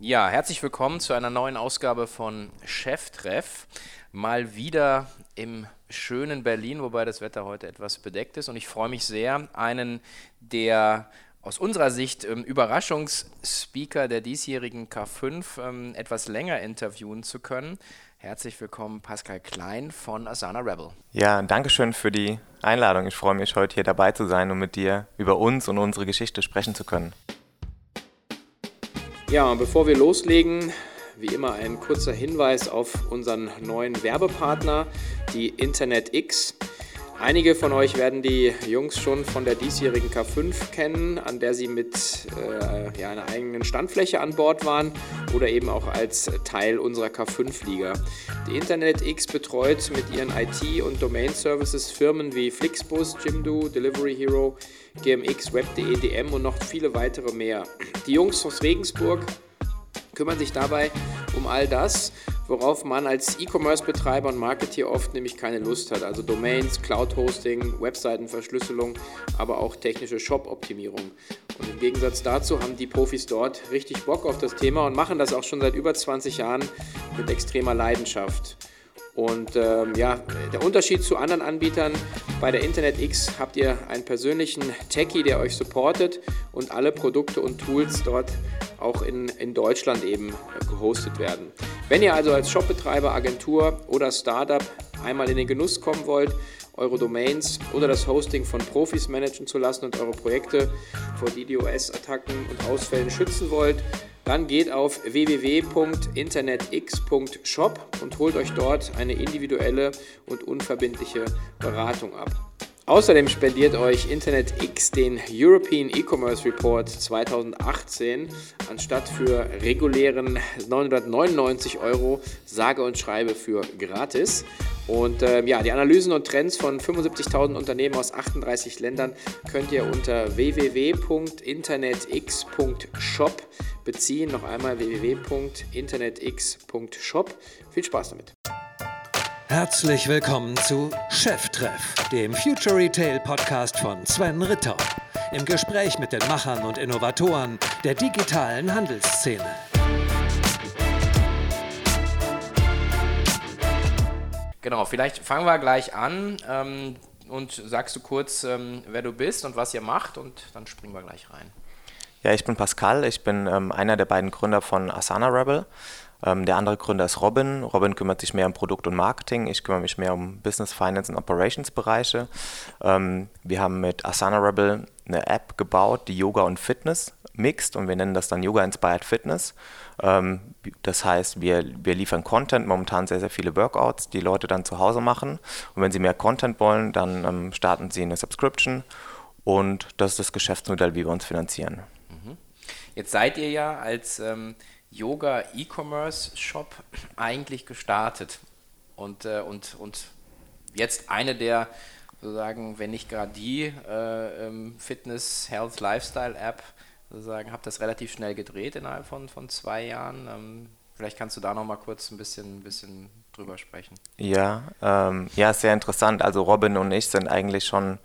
Ja, herzlich willkommen zu einer neuen Ausgabe von Cheftreff. Mal wieder im schönen Berlin, wobei das Wetter heute etwas bedeckt ist. Und ich freue mich sehr, einen der aus unserer Sicht ähm, Überraschungsspeaker der diesjährigen K5 ähm, etwas länger interviewen zu können. Herzlich willkommen, Pascal Klein von Asana Rebel. Ja, danke schön für die Einladung. Ich freue mich, heute hier dabei zu sein und mit dir über uns und unsere Geschichte sprechen zu können. Ja, bevor wir loslegen, wie immer ein kurzer Hinweis auf unseren neuen Werbepartner, die Internet X. Einige von euch werden die Jungs schon von der diesjährigen K5 kennen, an der sie mit äh, ja, einer eigenen Standfläche an Bord waren oder eben auch als Teil unserer K5-Liga. Die Internet X betreut mit ihren IT- und Domain-Services Firmen wie Flixbus, Jimdo, Delivery Hero, GMX, Web.de, DM und noch viele weitere mehr. Die Jungs aus Regensburg kümmern sich dabei um all das, worauf man als E-Commerce-Betreiber und Marketeer oft nämlich keine Lust hat. Also Domains, Cloud-Hosting, Webseitenverschlüsselung, aber auch technische Shop-Optimierung. Und im Gegensatz dazu haben die Profis dort richtig Bock auf das Thema und machen das auch schon seit über 20 Jahren mit extremer Leidenschaft. Und ähm, ja, der Unterschied zu anderen Anbietern, bei der Internet X habt ihr einen persönlichen Techie, der euch supportet und alle Produkte und Tools dort auch in, in Deutschland eben gehostet werden. Wenn ihr also als Shopbetreiber, Agentur oder Startup einmal in den Genuss kommen wollt, eure Domains oder das Hosting von Profis managen zu lassen und eure Projekte vor DDoS-Attacken und Ausfällen schützen wollt, dann geht auf www.internetx.shop und holt euch dort eine individuelle und unverbindliche Beratung ab. Außerdem spendiert euch InternetX den European E-Commerce Report 2018 anstatt für regulären 999 Euro sage und schreibe für gratis. Und äh, ja, die Analysen und Trends von 75.000 Unternehmen aus 38 Ländern könnt ihr unter www.internetx.shop beziehen. Noch einmal www.internetx.shop. Viel Spaß damit. Herzlich willkommen zu Cheftreff, dem Future Retail Podcast von Sven Ritter. Im Gespräch mit den Machern und Innovatoren der digitalen Handelsszene. Genau, vielleicht fangen wir gleich an ähm, und sagst du kurz, ähm, wer du bist und was ihr macht und dann springen wir gleich rein. Ja, ich bin Pascal, ich bin ähm, einer der beiden Gründer von Asana Rebel. Ähm, der andere Gründer ist Robin. Robin kümmert sich mehr um Produkt und Marketing. Ich kümmere mich mehr um Business, Finance und Operations Bereiche. Ähm, wir haben mit Asana Rebel eine App gebaut, die Yoga und Fitness mixt und wir nennen das dann Yoga Inspired Fitness. Ähm, das heißt, wir, wir liefern Content, momentan sehr, sehr viele Workouts, die Leute dann zu Hause machen. Und wenn sie mehr Content wollen, dann starten sie eine Subscription und das ist das Geschäftsmodell, wie wir uns finanzieren. Mhm. Jetzt seid ihr ja als ähm, Yoga E-Commerce Shop eigentlich gestartet und, äh, und, und jetzt eine der sozusagen, wenn nicht gerade die äh, ähm, Fitness, Health, Lifestyle App, sozusagen, habt das relativ schnell gedreht innerhalb von, von zwei Jahren. Ähm, vielleicht kannst du da noch mal kurz ein bisschen, bisschen drüber sprechen. Ja, ähm, ja, sehr interessant. Also Robin und ich sind eigentlich schon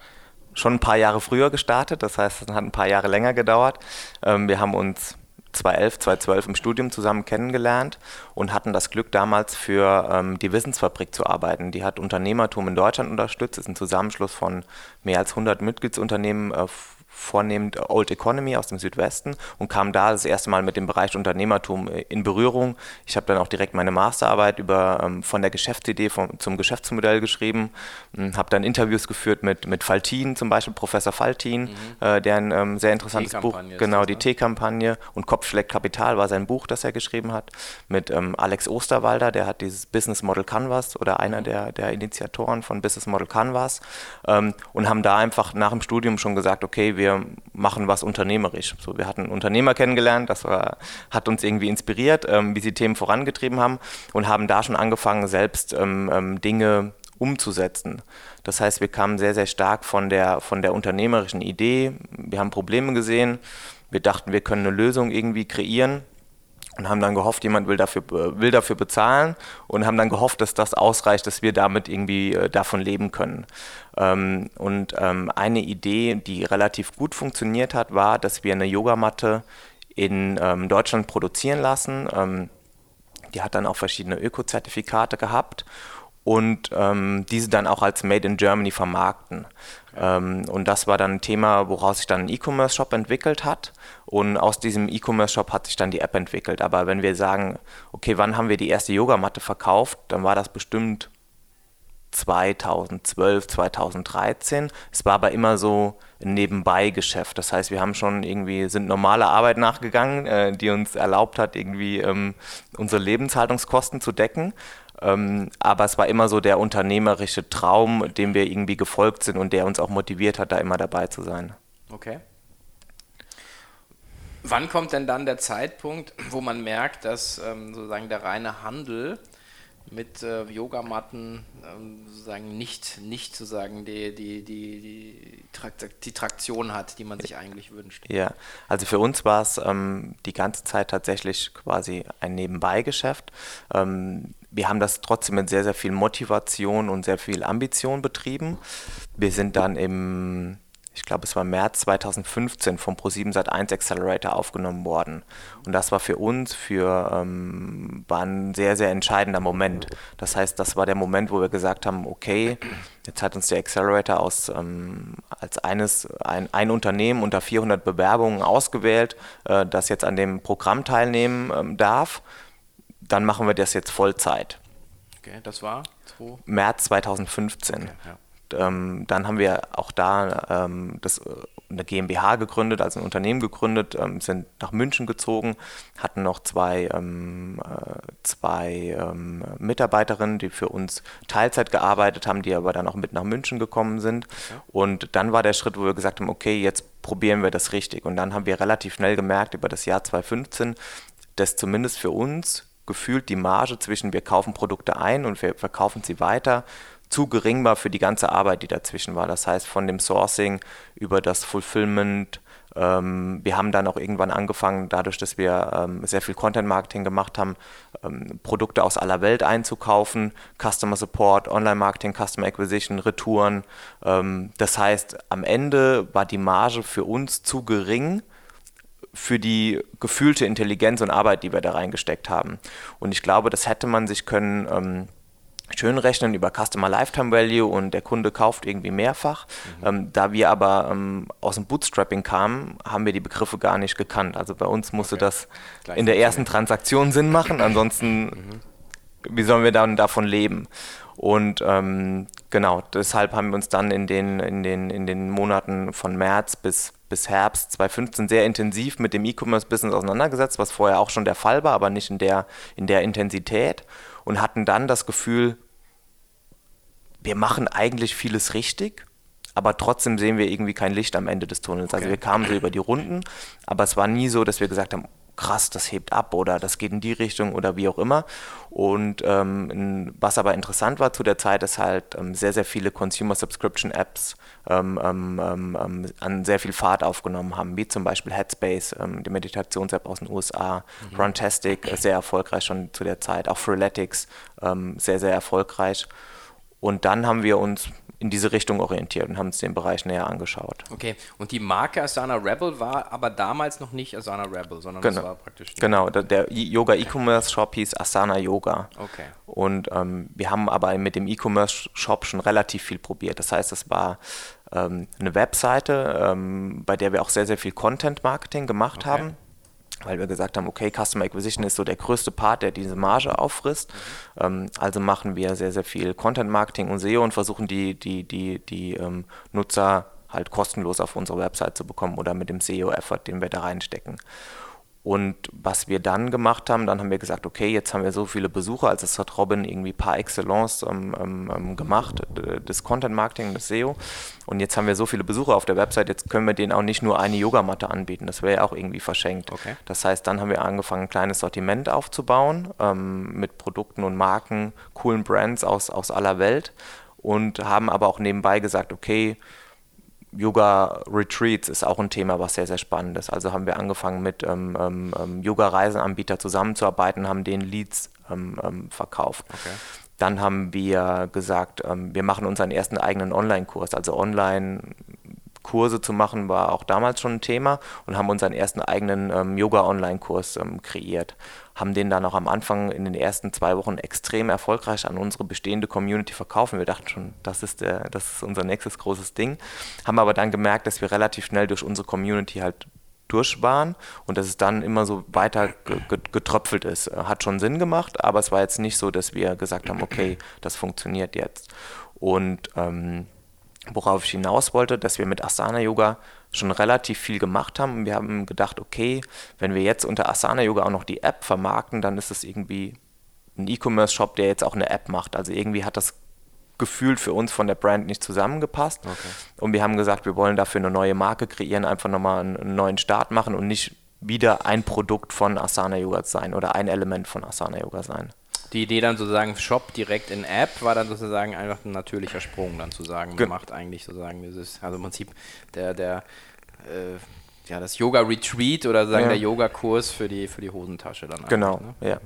schon ein paar Jahre früher gestartet, das heißt, es hat ein paar Jahre länger gedauert. Ähm, wir haben uns 2011, 2012 im Studium zusammen kennengelernt und hatten das Glück, damals für ähm, die Wissensfabrik zu arbeiten. Die hat Unternehmertum in Deutschland unterstützt, ist ein Zusammenschluss von mehr als 100 Mitgliedsunternehmen äh, vornehmend Old Economy aus dem Südwesten und kam da das erste Mal mit dem Bereich Unternehmertum äh, in Berührung. Ich habe dann auch direkt meine Masterarbeit über, ähm, von der Geschäftsidee vom, zum Geschäftsmodell geschrieben, hm, habe dann Interviews geführt mit, mit Faltin, zum Beispiel Professor Faltin, mhm. äh, der ein ähm, sehr interessantes Buch, genau, die ne? T-Kampagne und Kopf schlägt Kapital war sein Buch, das er geschrieben hat, mit ähm, Alex Osterwalder, der hat dieses Business Model Canvas oder einer mhm. der, der Initiatoren von Business Model Canvas ähm, und haben da einfach nach dem Studium schon gesagt, okay, wir wir machen was unternehmerisch. So, wir hatten Unternehmer kennengelernt, das war, hat uns irgendwie inspiriert, ähm, wie sie Themen vorangetrieben haben und haben da schon angefangen, selbst ähm, ähm, Dinge umzusetzen. Das heißt, wir kamen sehr, sehr stark von der, von der unternehmerischen Idee. Wir haben Probleme gesehen. Wir dachten, wir können eine Lösung irgendwie kreieren und haben dann gehofft, jemand will dafür, äh, will dafür bezahlen und haben dann gehofft, dass das ausreicht, dass wir damit irgendwie äh, davon leben können. Ähm, und ähm, eine Idee, die relativ gut funktioniert hat, war, dass wir eine Yogamatte in ähm, Deutschland produzieren lassen. Die hat dann auch verschiedene Öko-Zertifikate gehabt und ähm, diese dann auch als Made in Germany vermarkten. Okay. Ähm, und das war dann ein Thema, woraus sich dann ein E-Commerce-Shop entwickelt hat. Und aus diesem E-Commerce-Shop hat sich dann die App entwickelt. Aber wenn wir sagen, okay, wann haben wir die erste Yogamatte verkauft, dann war das bestimmt 2012, 2013. Es war aber immer so ein Nebenbei-Geschäft. Das heißt, wir haben schon irgendwie, sind normale Arbeit nachgegangen, äh, die uns erlaubt hat, irgendwie ähm, unsere Lebenshaltungskosten zu decken. Ähm, aber es war immer so der unternehmerische Traum, dem wir irgendwie gefolgt sind und der uns auch motiviert hat, da immer dabei zu sein. Okay. Wann kommt denn dann der Zeitpunkt, wo man merkt, dass ähm, sozusagen der reine Handel mit äh, Yogamatten ähm, sozusagen nicht, nicht sozusagen die, die, die, die, Trakt die Traktion hat, die man sich eigentlich wünscht. Ja, also für uns war es ähm, die ganze Zeit tatsächlich quasi ein Nebenbeigeschäft. Ähm, wir haben das trotzdem mit sehr, sehr viel Motivation und sehr viel Ambition betrieben. Wir sind dann im ich glaube, es war März 2015 vom Pro7 Sat1 Accelerator aufgenommen worden. Und das war für uns für, ähm, war ein sehr, sehr entscheidender Moment. Das heißt, das war der Moment, wo wir gesagt haben, okay, jetzt hat uns der Accelerator aus, ähm, als eines, ein, ein Unternehmen unter 400 Bewerbungen ausgewählt, äh, das jetzt an dem Programm teilnehmen ähm, darf. Dann machen wir das jetzt Vollzeit. Okay, das war? März 2015. Okay, ja ähm, dann haben wir auch da ähm, das, äh, eine GmbH gegründet, also ein Unternehmen gegründet, ähm, sind nach München gezogen, hatten noch zwei, ähm, äh, zwei ähm, Mitarbeiterinnen, die für uns Teilzeit gearbeitet haben, die aber dann auch mit nach München gekommen sind. Und dann war der Schritt, wo wir gesagt haben, okay, jetzt probieren wir das richtig. Und dann haben wir relativ schnell gemerkt über das Jahr 2015, dass zumindest für uns gefühlt die Marge zwischen wir kaufen Produkte ein und wir verkaufen sie weiter zu gering war für die ganze Arbeit, die dazwischen war. Das heißt, von dem Sourcing über das Fulfillment. Ähm, wir haben dann auch irgendwann angefangen, dadurch, dass wir ähm, sehr viel Content-Marketing gemacht haben, ähm, Produkte aus aller Welt einzukaufen, Customer Support, Online-Marketing, Customer Acquisition, Retouren. Ähm, das heißt, am Ende war die Marge für uns zu gering für die gefühlte Intelligenz und Arbeit, die wir da reingesteckt haben. Und ich glaube, das hätte man sich können ähm, schön rechnen über Customer Lifetime Value und der Kunde kauft irgendwie mehrfach. Mhm. Ähm, da wir aber ähm, aus dem Bootstrapping kamen, haben wir die Begriffe gar nicht gekannt. Also bei uns musste okay. das Gleich in der ersten Transaktion Sinn machen, ansonsten mhm. wie sollen wir dann davon leben? Und ähm, genau, deshalb haben wir uns dann in den, in den, in den Monaten von März bis, bis Herbst 2015 sehr intensiv mit dem E-Commerce-Business auseinandergesetzt, was vorher auch schon der Fall war, aber nicht in der, in der Intensität und hatten dann das Gefühl, wir machen eigentlich vieles richtig, aber trotzdem sehen wir irgendwie kein Licht am Ende des Tunnels. Also okay. Also wir kamen so über die Runden, aber es war nie so, dass wir gesagt haben, krass, das hebt ab oder das geht in die Richtung oder wie auch immer. Und ähm, was aber interessant war zu der Zeit, ist halt ähm, sehr, sehr viele Consumer Subscription Apps ähm, ähm, ähm, ähm an sehr viel Fahrt aufgenommen haben, wie zum Beispiel Headspace, die Meditations-App aus den USA, mhm. Runtastic, äh, sehr erfolgreich schon zu der Zeit, auch Freeletics, sehr, sehr erfolgreich. Und dann haben wir uns in diese Richtung orientiert und haben uns den Bereich näher angeschaut. Okay, und die Marke Asana Rebel war aber damals noch nicht Asana Rebel, sondern genau. das war praktisch. Genau, der, der Yoga E-Commerce Shop hieß Asana Yoga. Okay. Und ähm, wir haben aber mit dem E-Commerce Shop schon relativ viel probiert. Das heißt, es war ähm, eine Webseite, ähm, bei der wir auch sehr, sehr viel Content Marketing gemacht okay. haben weil wir gesagt haben, okay, Customer Acquisition ist so der größte Part, der diese Marge auffrisst. Ähm, also machen wir sehr, sehr viel Content Marketing und SEO und versuchen die, die, die, die ähm, Nutzer halt kostenlos auf unsere Website zu bekommen oder mit dem SEO-Effort, den wir da reinstecken. Und was wir dann gemacht haben, dann haben wir gesagt, okay, jetzt haben wir so viele Besucher, also das hat Robin irgendwie par excellence ähm, ähm, ähm gemacht, das Content Marketing, das SEO. Und jetzt haben wir so viele Besucher auf der Website, jetzt können wir denen auch nicht nur eine Yogamatte anbieten, das wäre ja auch irgendwie verschenkt. Okay. Das heißt, dann haben wir angefangen, ein kleines Sortiment aufzubauen ähm, mit Produkten und Marken, coolen Brands aus, aus aller Welt und haben aber auch nebenbei gesagt, okay, Yoga-Retreats ist auch ein Thema, was sehr, sehr spannend ist. Also haben wir angefangen mit ähm, ähm, ähm Yoga-Reisenanbieter zusammenzuarbeiten, haben den Leads ähm, ähm, verkauft. Okay. Dann haben wir gesagt, ähm, wir machen unseren ersten eigenen Online-Kurs. Also online Kurse zu machen, war auch damals schon ein Thema und haben unseren ersten eigenen Yoga-Online-Kurs kreiert. Haben den dann auch am Anfang in den ersten zwei Wochen extrem erfolgreich an unsere bestehende Community verkaufen. Wir dachten schon, das ist, der, das ist unser nächstes großes Ding. Haben aber dann gemerkt, dass wir relativ schnell durch unsere Community halt durch waren und dass es dann immer so weiter getröpfelt ist. Hat schon Sinn gemacht, aber es war jetzt nicht so, dass wir gesagt haben, okay, das funktioniert jetzt. Und ähm, worauf ich hinaus wollte, dass wir mit Asana Yoga schon relativ viel gemacht haben. Und wir haben gedacht, okay, wenn wir jetzt unter Asana Yoga auch noch die App vermarkten, dann ist es irgendwie ein E-Commerce-Shop, der jetzt auch eine App macht. Also irgendwie hat das gefühlt für uns von der Brand nicht zusammengepasst. Okay. Und wir haben gesagt, wir wollen dafür eine neue Marke kreieren, einfach nochmal einen neuen Start machen und nicht wieder ein Produkt von Asana Yoga sein oder ein Element von Asana Yoga sein die Idee dann sozusagen Shop direkt in App war dann sozusagen einfach ein natürlicher Sprung dann zu sagen, man macht eigentlich sozusagen dieses, also im Prinzip der, der äh, ja, das Yoga-Retreat oder sagen ja. der Yoga-Kurs für die, für die Hosentasche dann. Genau, ne? ja.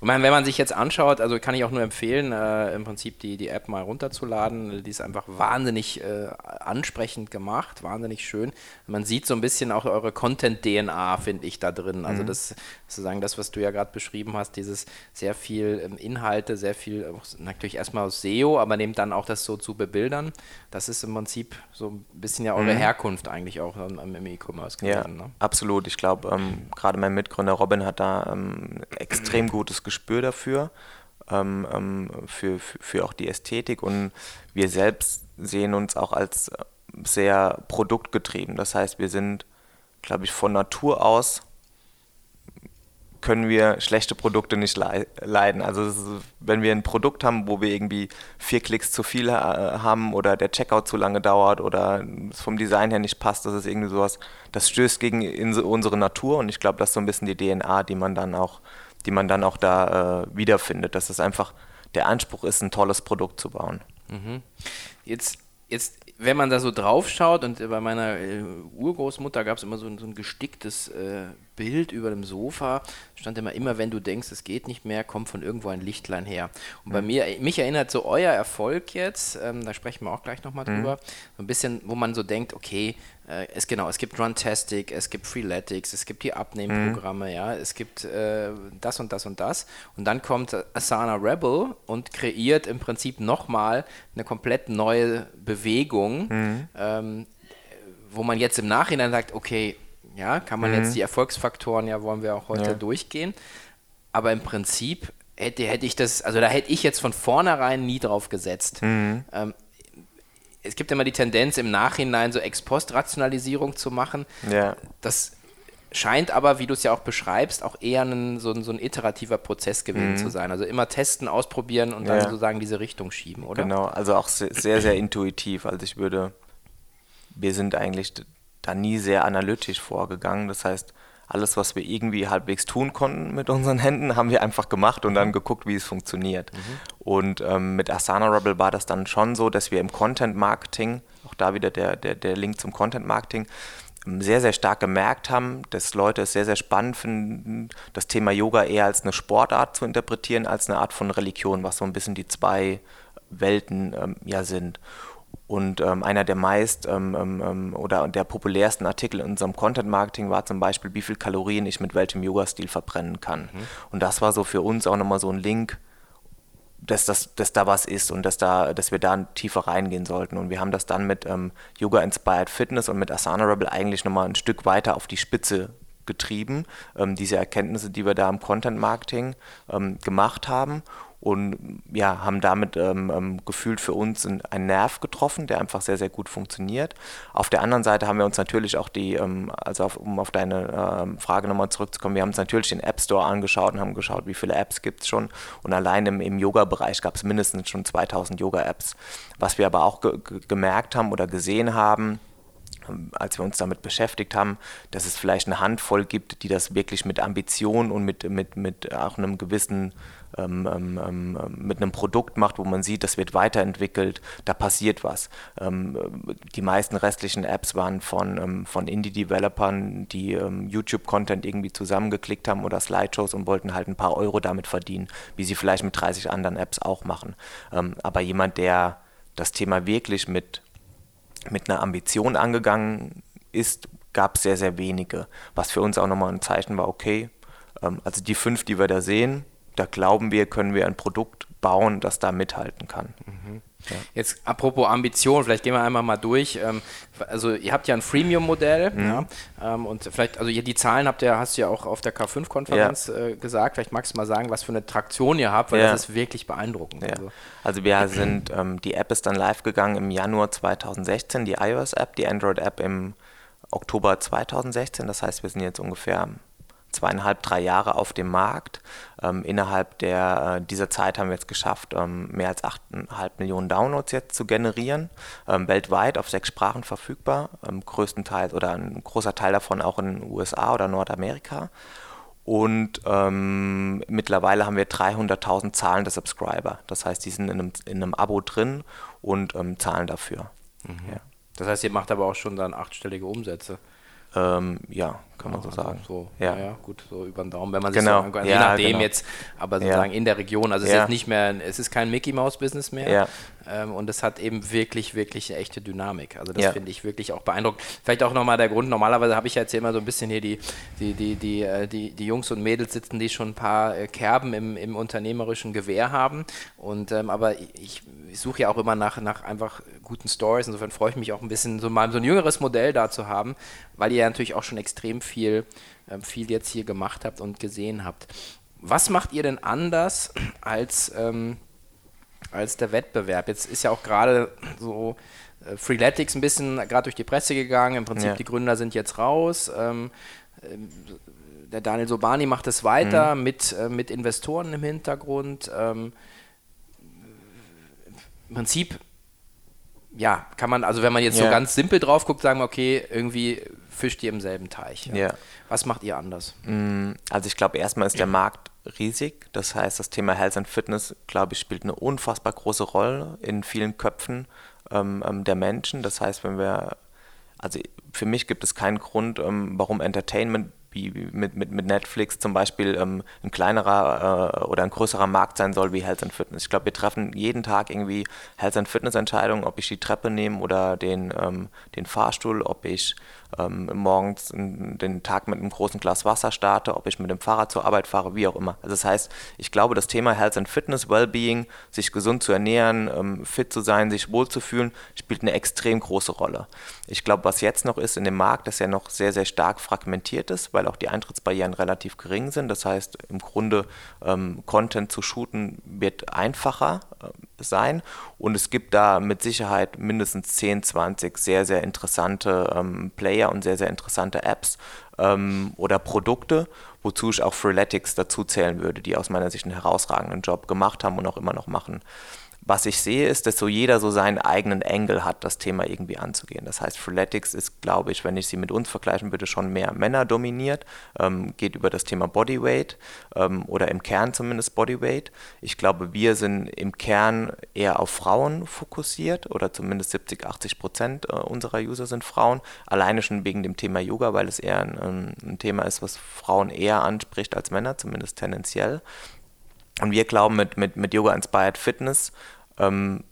Und wenn man sich jetzt anschaut, also kann ich auch nur empfehlen, äh, im Prinzip die, die App mal runterzuladen. Die ist einfach wahnsinnig äh, ansprechend gemacht, wahnsinnig schön. Man sieht so ein bisschen auch eure Content-DNA, finde ich, da drin. Also mhm. das sozusagen das, was du ja gerade beschrieben hast, dieses sehr viel ähm, Inhalte, sehr viel, natürlich erstmal aus SEO, aber nehmt dann auch das so zu bebildern. Das ist im Prinzip so ein bisschen ja eure mhm. Herkunft eigentlich auch im, im E-Commerce gewesen. Ja, ne? absolut. Ich glaube, ähm, gerade mein Mitgründer Robin hat da ähm, extrem gutes Gespür dafür, ähm, ähm, für, für, für, auch die Ästhetik. Und wir selbst sehen uns auch als sehr produktgetrieben. Das heißt, wir sind, glaube ich, von Natur aus können wir schlechte Produkte nicht leiden. Also wenn wir ein Produkt haben, wo wir irgendwie vier Klicks zu viel haben oder der Checkout zu lange dauert oder es vom Design her nicht passt, das ist irgendwie sowas, das stößt gegen unsere Natur und ich glaube, das ist so ein bisschen die DNA, die man dann auch, die man dann auch da äh, wiederfindet, dass es einfach der Anspruch ist, ein tolles Produkt zu bauen. Mhm. Jetzt Jetzt, wenn man da so drauf schaut, und bei meiner äh, Urgroßmutter gab es immer so ein, so ein gesticktes äh, Bild über dem Sofa, stand immer, immer wenn du denkst, es geht nicht mehr, kommt von irgendwo ein Lichtlein her. Und mhm. bei mir, mich erinnert so euer Erfolg jetzt, ähm, da sprechen wir auch gleich nochmal mhm. drüber, so ein bisschen, wo man so denkt, okay, äh, es genau, es gibt Runtastic, es gibt Freeletics, es gibt die Abnehmprogramme, mhm. ja, es gibt äh, das und das und das. Und dann kommt Asana Rebel und kreiert im Prinzip nochmal eine komplett neue Bewegung, mhm. ähm, wo man jetzt im Nachhinein sagt, okay, ja, kann man mhm. jetzt die Erfolgsfaktoren, ja, wollen wir auch heute ja. durchgehen. Aber im Prinzip hätte, hätte ich das, also da hätte ich jetzt von vornherein nie drauf gesetzt. Mhm. Ähm, es gibt immer die Tendenz, im Nachhinein so Ex-Post-Rationalisierung zu machen. Ja. Das scheint aber, wie du es ja auch beschreibst, auch eher ein, so, ein, so ein iterativer Prozess gewesen mhm. zu sein. Also immer testen, ausprobieren und dann sozusagen diese Richtung schieben, oder? Genau, also auch sehr, sehr intuitiv. Also ich würde, wir sind eigentlich da nie sehr analytisch vorgegangen. Das heißt, alles, was wir irgendwie halbwegs tun konnten mit unseren Händen, haben wir einfach gemacht und dann geguckt, wie es funktioniert. Mhm. Und ähm, mit Asana Rebel war das dann schon so, dass wir im Content Marketing, auch da wieder der, der, der Link zum Content Marketing, ähm, sehr, sehr stark gemerkt haben, dass Leute es sehr, sehr spannend finden, das Thema Yoga eher als eine Sportart zu interpretieren, als eine Art von Religion, was so ein bisschen die zwei Welten ähm, ja sind. Und ähm, einer der meist ähm, ähm, ähm, oder der populärsten Artikel in unserem Content Marketing war zum Beispiel, wie viel Kalorien ich mit welchem Yoga-Stil verbrennen kann. Mhm. Und das war so für uns auch nochmal so ein Link, dass, das, dass da was ist und dass, da, dass wir da tiefer reingehen sollten. Und wir haben das dann mit ähm, Yoga Inspired Fitness und mit Asana Rebel eigentlich nochmal ein Stück weiter auf die Spitze getrieben, ähm, diese Erkenntnisse, die wir da im Content Marketing ähm, gemacht haben und ja, haben damit ähm, ähm, gefühlt für uns einen Nerv getroffen, der einfach sehr, sehr gut funktioniert. Auf der anderen Seite haben wir uns natürlich auch die, ähm, also auf, um auf deine ähm, Frage nochmal zurückzukommen, wir haben uns natürlich den App Store angeschaut und haben geschaut, wie viele Apps gibt es schon. Und allein im, im Yoga-Bereich gab es mindestens schon 2000 Yoga-Apps. Was wir aber auch ge gemerkt haben oder gesehen haben, ähm, als wir uns damit beschäftigt haben, dass es vielleicht eine Handvoll gibt, die das wirklich mit Ambition und mit, mit, mit auch einem gewissen ähm, ähm, ähm, mit einem Produkt macht, wo man sieht, das wird weiterentwickelt, da passiert was. Ähm, die meisten restlichen Apps waren von, ähm, von Indie-Developern, die ähm, YouTube-Content irgendwie zusammengeklickt haben oder Slideshows und wollten halt ein paar Euro damit verdienen, wie sie vielleicht mit 30 anderen Apps auch machen. aber jemand, der das Thema wirklich mit mit einer Ambition angegangen ist, gab es sehr, sehr wenige. Was für uns auch nochmal ein Zeichen war, okay, ähm, also die fünf, die wir da sehen, da glauben wir, können wir ein Produkt bauen, das da mithalten kann. Mhm. Ja. Jetzt apropos Ambition, vielleicht gehen wir einmal mal durch. Ähm, also ihr habt ja ein Freemium-Modell mhm. ja, ähm, und vielleicht, also die Zahlen habt ihr, hast du ja auch auf der K5-Konferenz ja. Äh, gesagt. Vielleicht magst du mal sagen, was für eine Traktion ihr habt, weil das ist wirklich beeindruckend. Also. also. wir sind, ähm, die App ist dann live gegangen im Januar 2016, die iOS-App, die Android-App im Oktober 2016. Das heißt, wir sind jetzt ungefähr zweieinhalb, drei Jahre auf dem Markt. Ähm, innerhalb der, äh, dieser Zeit haben wir jetzt geschafft, ähm, mehr als 8,5 Millionen Downloads jetzt zu generieren, ähm, weltweit auf sechs Sprachen verfügbar, ähm, größtenteils oder ein großer Teil davon auch in den USA oder Nordamerika. Und ähm, mittlerweile haben wir 300.000 zahlende Subscriber. Das heißt, die sind in einem, in einem Abo drin und ähm, zahlen dafür. Mhm. Ja. Das heißt, ihr macht aber auch schon dann achtstellige Umsätze. Ähm, ja, kann man so also sagen. So, ja. ja. gut, so über den Daumen, wenn man genau. sich so, je ja, nachdem genau. jetzt, aber sozusagen ja. in der Region, also es ist nicht mehr, es ist kein Mickey Mouse Business mehr ähm, und es hat eben wirklich, wirklich eine echte Dynamik. Also das finde ich wirklich auch beeindruckend. Vielleicht auch nochmal der Grund, normalerweise habe ich jetzt hier immer so ein bisschen hier die, die, die, die, äh, die, die Jungs und Mädels sitzen, die schon ein paar äh, Kerben im, im unternehmerischen Gewehr haben und ähm, aber ich, ich suche ja auch immer nach, nach einfach guten Stories, insofern freue ich mich auch ein bisschen, so mal so ein jüngeres Modell da zu haben, weil ihr ja natürlich auch schon extrem viel, äh, viel jetzt hier gemacht habt und gesehen habt. Was macht ihr denn anders als, ähm, als der Wettbewerb? Jetzt ist ja auch gerade so äh, Freeletics ein bisschen gerade durch die Presse gegangen. Im Prinzip, ja. die Gründer sind jetzt raus. Ähm, äh, der Daniel Sobani macht es weiter mhm. mit, äh, mit Investoren im Hintergrund. Ähm, Im Prinzip, ja, kann man, also wenn man jetzt ja. so ganz simpel drauf guckt, sagen wir, okay, irgendwie fischt ihr im selben Teich. Ja. ja. Was macht ihr anders? Mm, also ich glaube, erstmal ist der Markt riesig. Das heißt, das Thema Health and Fitness, glaube ich, spielt eine unfassbar große Rolle in vielen Köpfen ähm, ähm, der Menschen. Das heißt, wenn wir, also für mich gibt es keinen Grund, ähm, warum Entertainment wie mit, mit, mit Netflix zum Beispiel ähm, ein kleinerer äh, oder ein größerer Markt sein soll wie Health and Fitness. Ich glaube, wir treffen jeden Tag irgendwie Health and Fitness Entscheidungen, ob ich die Treppe nehme oder den, ähm, den Fahrstuhl, ob ich ähm, morgens den Tag mit einem großen Glas Wasser starte, ob ich mit dem Fahrrad zur Arbeit fahre, wie auch immer. Also das heißt, ich glaube, das Thema Health and Fitness, Wellbeing, sich gesund zu ernähren, ähm, fit zu sein, sich wohlzufühlen, spielt eine extrem große Rolle. Ich glaube, was jetzt noch ist in dem Markt, dass er noch sehr, sehr stark fragmentiert ist, weil auch die Eintrittsbarrieren relativ gering sind. Das heißt, im Grunde ähm, Content zu shooten wird einfacher sein. Und es gibt da mit Sicherheit mindestens 10, 20 sehr, sehr interessante ähm, Player und sehr, sehr interessante Apps ähm, oder Produkte, wozu ich auch Freeletics dazu zählen würde, die aus meiner Sicht einen herausragenden Job gemacht haben und auch immer noch machen was ich sehe, ist, dass so jeder so seinen eigenen Engel hat, das Thema irgendwie anzugehen. Das heißt, Freeletics ist, glaube ich, wenn ich sie mit uns vergleichen würde, schon mehr Männer dominiert, ähm, geht über das Thema Bodyweight ähm, oder im Kern zumindest Bodyweight. Ich glaube, wir sind im Kern eher auf Frauen fokussiert oder zumindest 70, 80 Prozent äh, unserer User sind Frauen. Alleine schon wegen dem Thema Yoga, weil es eher ein, ein Thema ist, was Frauen eher anspricht als Männer, zumindest tendenziell. Und wir glauben, mit, mit, mit Yoga Inspired Fitness ähm,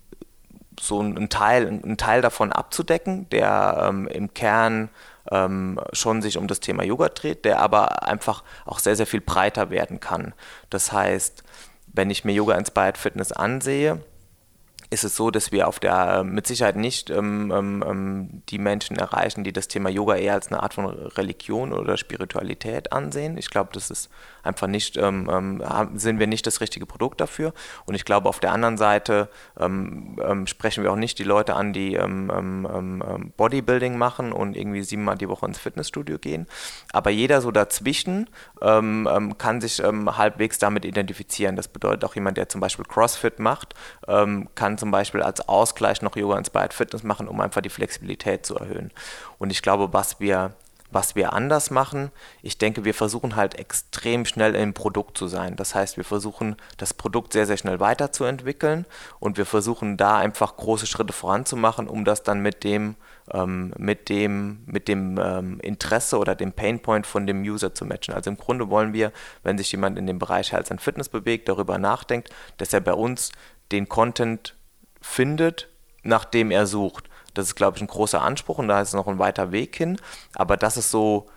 so ein Teil, ein Teil davon abzudecken, der ähm, im Kern ähm, schon sich um das Thema Yoga dreht, der aber einfach auch sehr, sehr viel breiter werden kann. Das heißt, wenn ich mir Yoga Inspired Fitness ansehe, ist es so, dass wir auf der mit Sicherheit nicht ähm, ähm, ähm, die Menschen erreichen, die das Thema Yoga eher als eine Art von Religion oder Spiritualität ansehen. Ich glaube, das ist einfach nicht, ähm, ähm sind wir nicht das richtige Produkt dafür. Und ich glaube, auf der anderen Seite ähm, sprechen wir auch nicht die Leute an, die Bodybuilding machen und irgendwie siebenmal die Woche ins Fitnessstudio gehen. Aber jeder so dazwischen kann sich halbwegs damit identifizieren. Das bedeutet auch jemand, der zum Beispiel CrossFit macht, kann zum Beispiel als Ausgleich noch Yoga Inspired Fitness machen, um einfach die Flexibilität zu erhöhen. Und ich glaube, was wir was wir anders machen, ich denke, wir versuchen halt extrem schnell im Produkt zu sein. Das heißt, wir versuchen das Produkt sehr, sehr schnell weiterzuentwickeln und wir versuchen da einfach große Schritte voranzumachen, um das dann mit dem, ähm, mit dem, mit dem ähm, Interesse oder dem Painpoint von dem User zu matchen. Also im Grunde wollen wir, wenn sich jemand in dem Bereich Health and Fitness bewegt, darüber nachdenkt, dass er bei uns den Content findet, nach dem er sucht. Das ist, glaube ich, ein großer Anspruch und da ist noch ein weiter Weg hin. Aber das ist so,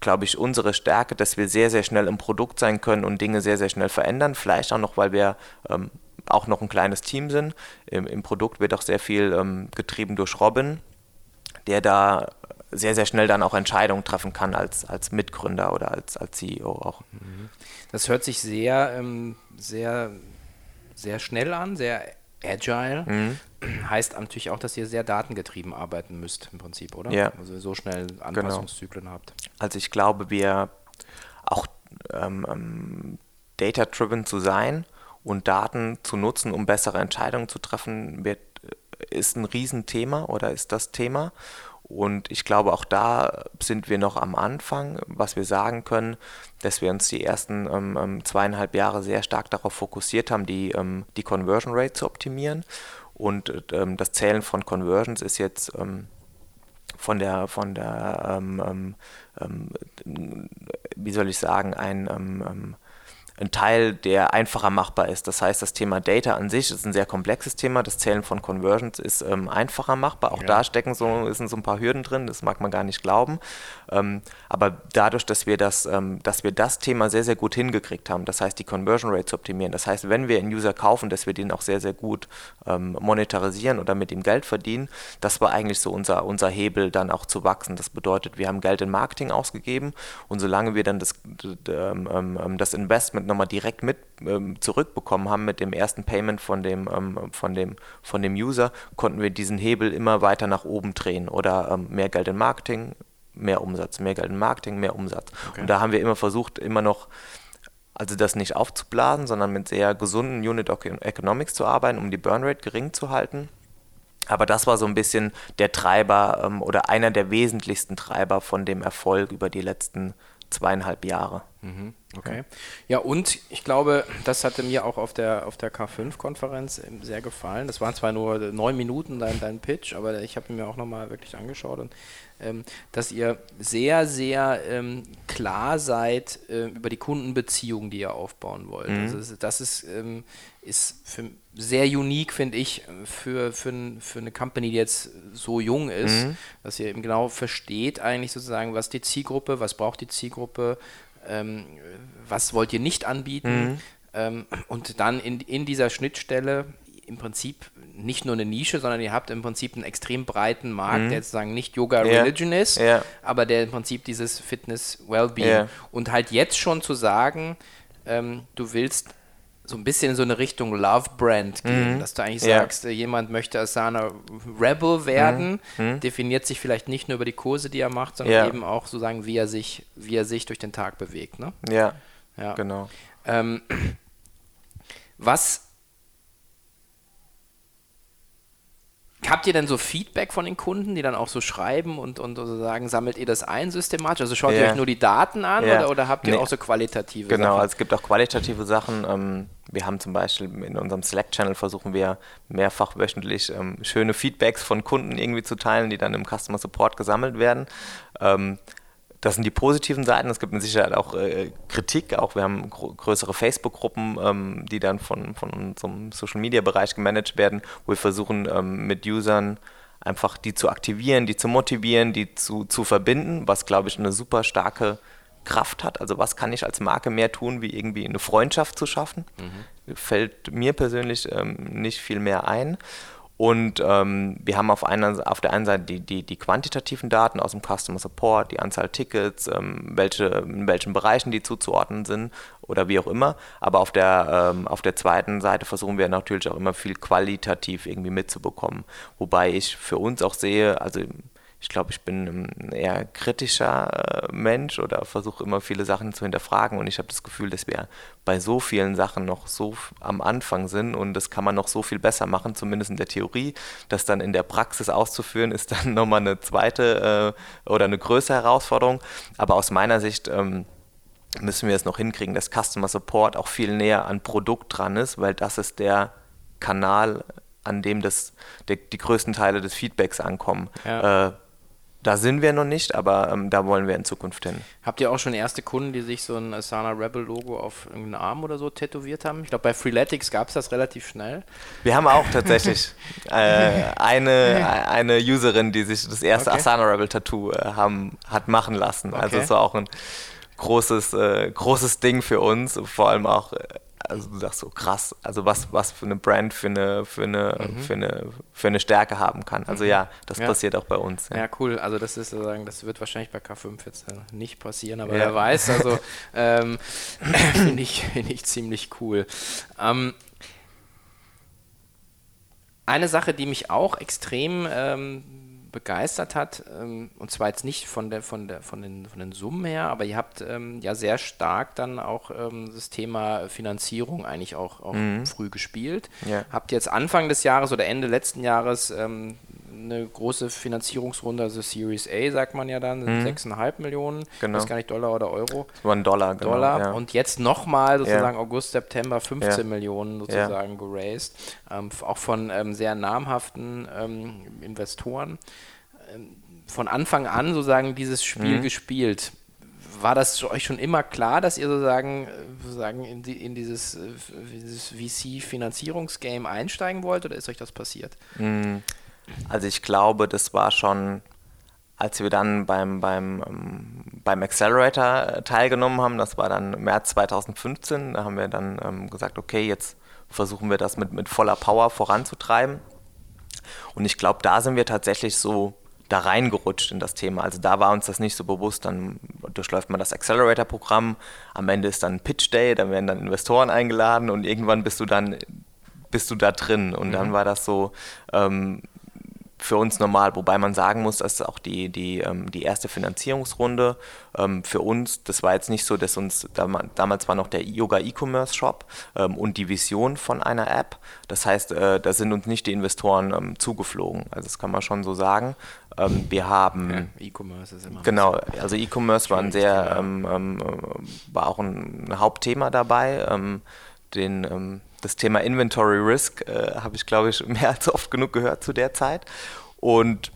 glaube ich, unsere Stärke, dass wir sehr, sehr schnell im Produkt sein können und Dinge sehr, sehr schnell verändern. Vielleicht auch noch, weil wir ähm, auch noch ein kleines Team sind. Im, im Produkt wird auch sehr viel ähm, getrieben durch Robin, der da sehr, sehr schnell dann auch Entscheidungen treffen kann als, als Mitgründer oder als, als CEO auch. Mhm. Das hört sich sehr, ähm, sehr, sehr schnell an, sehr agile. Mhm. Heißt natürlich auch, dass ihr sehr datengetrieben arbeiten müsst im Prinzip, oder? Ja. Also so schnell genau. Anpassungszyklen genau. habt. Also ich glaube, wir auch ähm, ähm, data-driven zu sein und Daten zu nutzen, um bessere Entscheidungen zu treffen, wird, ist ein Riesenthema oder ist das Thema. Und ich glaube, auch da sind wir noch am Anfang, was wir sagen können, dass wir uns die ersten ähm, ähm, zweieinhalb Jahre sehr stark darauf fokussiert haben, die, ähm, die Conversion Rate zu optimieren. Und ähm, das Zählen von Conversions ist jetzt ähm, von der, von der ähm, wie soll ich sagen, ein ein Teil, der einfacher machbar ist. Das heißt, das Thema Data an sich ist ein sehr komplexes Thema. Das Zählen von Conversions ist ähm, einfacher machbar. Auch ja. da stecken so, sind so ein paar Hürden drin, das mag man gar nicht glauben. Ähm, aber dadurch, dass wir, das, ähm, dass wir das Thema sehr, sehr gut hingekriegt haben, das heißt, die Conversion Rate zu optimieren, das heißt, wenn wir einen User kaufen, dass wir den auch sehr, sehr gut ähm, monetarisieren oder mit ihm Geld verdienen, das war eigentlich so unser, unser Hebel, dann auch zu wachsen. Das bedeutet, wir haben Geld in Marketing ausgegeben und solange wir dann das, ähm, ähm, das Investment nochmal direkt mit ähm, zurückbekommen haben mit dem ersten Payment von dem, ähm, von, dem, von dem User, konnten wir diesen Hebel immer weiter nach oben drehen oder ähm, mehr Geld in Marketing, mehr Umsatz, mehr Geld in Marketing, mehr Umsatz. Okay. Und da haben wir immer versucht, immer noch also das nicht aufzublasen, sondern mit sehr gesunden Unit Economics zu arbeiten, um die Burnrate gering zu halten. Aber das war so ein bisschen der Treiber ähm, oder einer der wesentlichsten Treiber von dem Erfolg über die letzten zweieinhalb Jahre. Mhm. Okay. Ja, und ich glaube, das hatte mir auch auf der, auf der K5-Konferenz sehr gefallen. Das waren zwar nur neun Minuten dein, dein Pitch, aber ich habe ihn mir auch nochmal wirklich angeschaut und ähm, dass ihr sehr, sehr ähm, klar seid äh, über die Kundenbeziehungen, die ihr aufbauen wollt. Mhm. Also das ist, ähm, ist für, sehr unique, finde ich, für, für, für eine Company, die jetzt so jung ist, mhm. dass ihr eben genau versteht eigentlich sozusagen, was die Zielgruppe, was braucht die Zielgruppe, ähm, was wollt ihr nicht anbieten mhm. ähm, und dann in, in dieser Schnittstelle im Prinzip nicht nur eine Nische, sondern ihr habt im Prinzip einen extrem breiten Markt, mhm. der sozusagen nicht Yoga yeah. Religion ist, yeah. aber der im Prinzip dieses Fitness Wellbeing yeah. und halt jetzt schon zu sagen, ähm, du willst so ein bisschen in so eine Richtung Love Brand gehen, mhm. dass du eigentlich sagst, äh, jemand möchte Asana Rebel werden, mhm. mhm. definiert sich vielleicht nicht nur über die Kurse, die er macht, sondern yeah. eben auch sozusagen, wie er sich, wie er sich durch den Tag bewegt. Ne? Ja, ja. genau. Ähm, was Habt ihr denn so Feedback von den Kunden, die dann auch so schreiben und, und so sagen, sammelt ihr das ein systematisch? Also schaut yeah. ihr euch nur die Daten an yeah. oder, oder, habt ihr nee. auch so qualitative genau, Sachen? Genau, also es gibt auch qualitative Sachen. Ähm, wir haben zum Beispiel in unserem Slack-Channel versuchen wir mehrfach wöchentlich ähm, schöne Feedbacks von Kunden irgendwie zu teilen, die dann im Customer Support gesammelt werden. Das sind die positiven Seiten. Es gibt mit Sicherheit auch äh, Kritik. Auch wir haben größere Facebook-Gruppen, ähm, die dann von, von unserem Social-Media-Bereich gemanagt werden, wo wir versuchen, ähm, mit Usern einfach die zu aktivieren, die zu motivieren, die zu, zu verbinden, was, glaube ich, eine super starke Kraft hat. Also was kann ich als Marke mehr tun, wie irgendwie eine Freundschaft zu schaffen? Mhm. Fällt mir persönlich ähm, nicht viel mehr ein. Und ähm, wir haben auf, einer, auf der einen Seite die, die, die, quantitativen Daten aus dem Customer Support, die Anzahl Tickets, ähm, welche, in welchen Bereichen die zuzuordnen sind oder wie auch immer. Aber auf der, ähm, auf der zweiten Seite versuchen wir natürlich auch immer viel qualitativ irgendwie mitzubekommen. Wobei ich für uns auch sehe, also ich glaube, ich bin ein eher kritischer äh, Mensch oder versuche immer viele Sachen zu hinterfragen und ich habe das Gefühl, dass wir bei so vielen Sachen noch so am Anfang sind und das kann man noch so viel besser machen, zumindest in der Theorie. Das dann in der Praxis auszuführen, ist dann nochmal eine zweite äh, oder eine größere Herausforderung. Aber aus meiner Sicht ähm, müssen wir es noch hinkriegen, dass Customer Support auch viel näher an Produkt dran ist, weil das ist der Kanal, an dem das, der, die größten Teile des Feedbacks ankommen. Ja. Äh, da sind wir noch nicht, aber ähm, da wollen wir in Zukunft hin. Habt ihr auch schon erste Kunden, die sich so ein Asana Rebel Logo auf irgendeinen Arm oder so tätowiert haben? Ich glaube, bei Freeletics gab es das relativ schnell. Wir haben auch tatsächlich äh, eine, eine Userin, die sich das erste okay. Asana Rebel Tattoo äh, haben, hat machen lassen. Also okay. Also es war auch ein großes, äh, großes Ding für uns, vor allem auch äh, also du sagst so krass, also was, was für eine Brand für eine, für eine, mhm. für eine, für eine Stärke haben kann. Also mhm. ja, das ja. passiert auch bei uns. Ja. ja. cool. Also das ist sozusagen, das wird wahrscheinlich bei K5 jetzt äh, nicht passieren, aber ja. wer weiß, also ähm, finde ich, find ich ziemlich cool. Ähm, eine Sache, die mich auch extrem ähm, begeistert hat, ähm, und zwar jetzt nicht von, der, von, der, von, den, von den Summen her, aber ihr habt ähm, ja sehr stark dann auch ähm, das Thema Finanzierung eigentlich auch, auch mhm. früh gespielt. Ja. Habt jetzt Anfang des Jahres oder Ende letzten Jahres ähm, eine große Finanzierungsrunde, also Series A sagt man ja dann, mhm. 6,5 Millionen, genau. weiß gar nicht Dollar oder Euro. Das war ein Dollar, genau. Dollar. Ja. Und jetzt nochmal sozusagen ja. August, September 15 ja. Millionen sozusagen geraced, ähm, auch von ähm, sehr namhaften ähm, Investoren. Ähm, von Anfang an sozusagen dieses Spiel mhm. gespielt war das euch schon immer klar, dass ihr sozusagen, äh, sozusagen in, die, in dieses, äh, dieses VC-Finanzierungsgame einsteigen wollt oder ist euch das passiert? Also ich glaube, das war schon, als wir dann beim, beim, ähm, beim Accelerator äh, teilgenommen haben, das war dann März 2015, da haben wir dann ähm, gesagt, okay, jetzt versuchen wir das mit, mit voller Power voranzutreiben. Und ich glaube, da sind wir tatsächlich so da reingerutscht in das Thema. Also da war uns das nicht so bewusst. Dann durchläuft man das Accelerator-Programm. Am Ende ist dann Pitch Day, da werden dann Investoren eingeladen und irgendwann bist du dann bist du da drin. Und mhm. dann war das so, ähm, für uns normal, wobei man sagen muss, dass auch die, die, ähm, die erste Finanzierungsrunde ähm, für uns, das war jetzt nicht so, dass uns, damals war noch der Yoga E-Commerce Shop ähm, und die Vision von einer App. Das heißt, äh, da sind uns nicht die Investoren ähm, zugeflogen. Also das kann man schon so sagen. Ähm, wir haben ja, E-Commerce ist immer genau, also E-Commerce war ein sehr, ähm, äh, war auch ein Hauptthema dabei. Den das Thema Inventory Risk äh, habe ich, glaube ich, mehr als oft genug gehört zu der Zeit. Und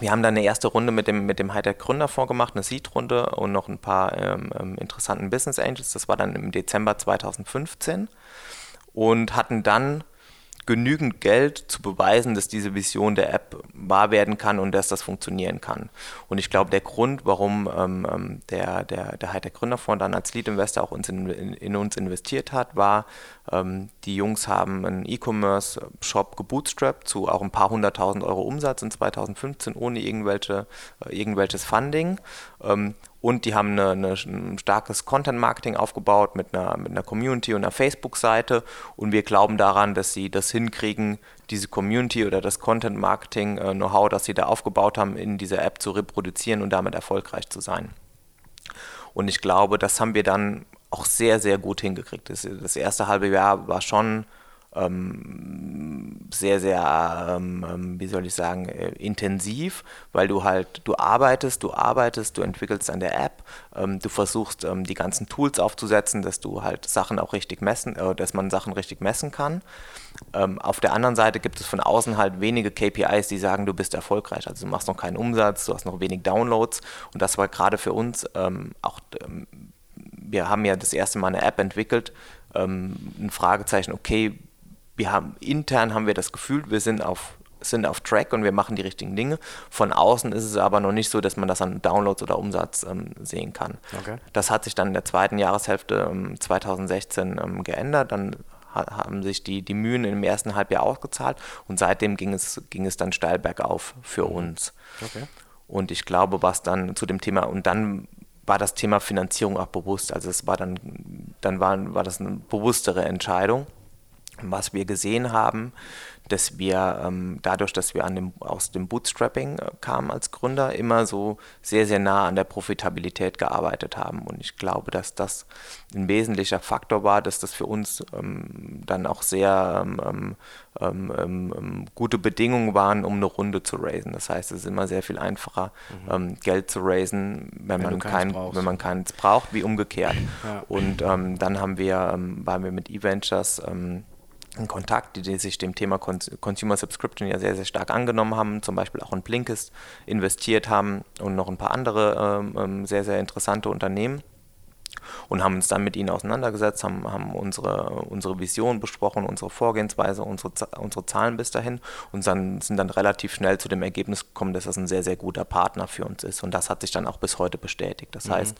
wir haben dann eine erste Runde mit dem, mit dem Hightech Gründerfonds gemacht, eine Seed-Runde und noch ein paar ähm, ähm, interessanten Business Angels. Das war dann im Dezember 2015 und hatten dann genügend Geld zu beweisen, dass diese Vision der App wahr werden kann und dass das funktionieren kann. Und ich glaube, der Grund, warum ähm, ähm, der, der, der Hightech Gründerfonds dann als Lead Investor auch uns in, in, in uns investiert hat, war, ähm, die Jungs haben einen E-Commerce-Shop gebootstrapped zu auch ein paar hunderttausend Euro Umsatz in 2015 ohne irgendwelche, äh, irgendwelches Funding. Ähm, und die haben eine, eine, ein starkes Content-Marketing aufgebaut mit einer, mit einer Community und einer Facebook-Seite. Und wir glauben daran, dass sie das hinkriegen, diese Community oder das Content-Marketing-Know-how, äh, das sie da aufgebaut haben, in dieser App zu reproduzieren und damit erfolgreich zu sein. Und ich glaube, das haben wir dann auch sehr, sehr gut hingekriegt. Das, das erste halbe Jahr war schon ähm, sehr, sehr, ähm, ähm, wie soll ich sagen, äh, intensiv, weil du halt, du arbeitest, du arbeitest, du entwickelst an der App, ähm, du versuchst ähm, die ganzen Tools aufzusetzen, dass du halt Sachen auch richtig messen, äh, dass man Sachen richtig messen kann. Ähm, auf der anderen Seite gibt es von außen halt wenige KPIs, die sagen, du bist erfolgreich. Also du machst noch keinen Umsatz, du hast noch wenig Downloads und das war gerade für uns auch, wir haben ja das erste Mal eine App entwickelt, ein Fragezeichen, okay, wir haben intern haben wir das Gefühl, wir sind auf sind auf Track und wir machen die richtigen Dinge. Von außen ist es aber noch nicht so, dass man das an Downloads oder Umsatz ähm, sehen kann. Okay. Das hat sich dann in der zweiten Jahreshälfte ähm, 2016 ähm, geändert. Dann ha haben sich die, die Mühen im ersten Halbjahr ausgezahlt und seitdem ging es, ging es dann steil bergauf für mhm. uns. Okay. Und ich glaube, was dann zu dem Thema, und dann war das Thema Finanzierung auch bewusst. Also es war dann, dann war, war das eine bewusstere Entscheidung was wir gesehen haben, dass wir ähm, dadurch, dass wir dem, aus dem Bootstrapping äh, kamen als Gründer, immer so sehr, sehr nah an der Profitabilität gearbeitet haben. Und ich glaube, dass das ein wesentlicher Faktor war, dass das für uns ähm, dann auch sehr ähm, ähm, ähm, ähm gute Bedingungen waren, um eine Runde zu raisen. Das heißt, es ist immer sehr viel einfacher, mhm. Geld zu raisen, wenn, wenn man, kein, wenn man keins braucht, wie umgekehrt. Ja. Und dann haben wir, waren wir mit E-Ventures in Kontakt, die, die sich dem Thema Consumer Subscription ja sehr, sehr stark angenommen haben, zum Beispiel auch in Blinkist investiert haben und noch ein paar andere ähm, ähm sehr, sehr interessante Unternehmen und haben uns dann mit ihnen auseinandergesetzt, haben, haben unsere, unsere Vision besprochen, unsere Vorgehensweise, unsere, unsere Zahlen bis dahin und dann, sind dann relativ schnell zu dem Ergebnis gekommen, dass das ein sehr, sehr guter Partner für uns ist. Und das hat sich dann auch bis heute bestätigt. Das mhm. heißt,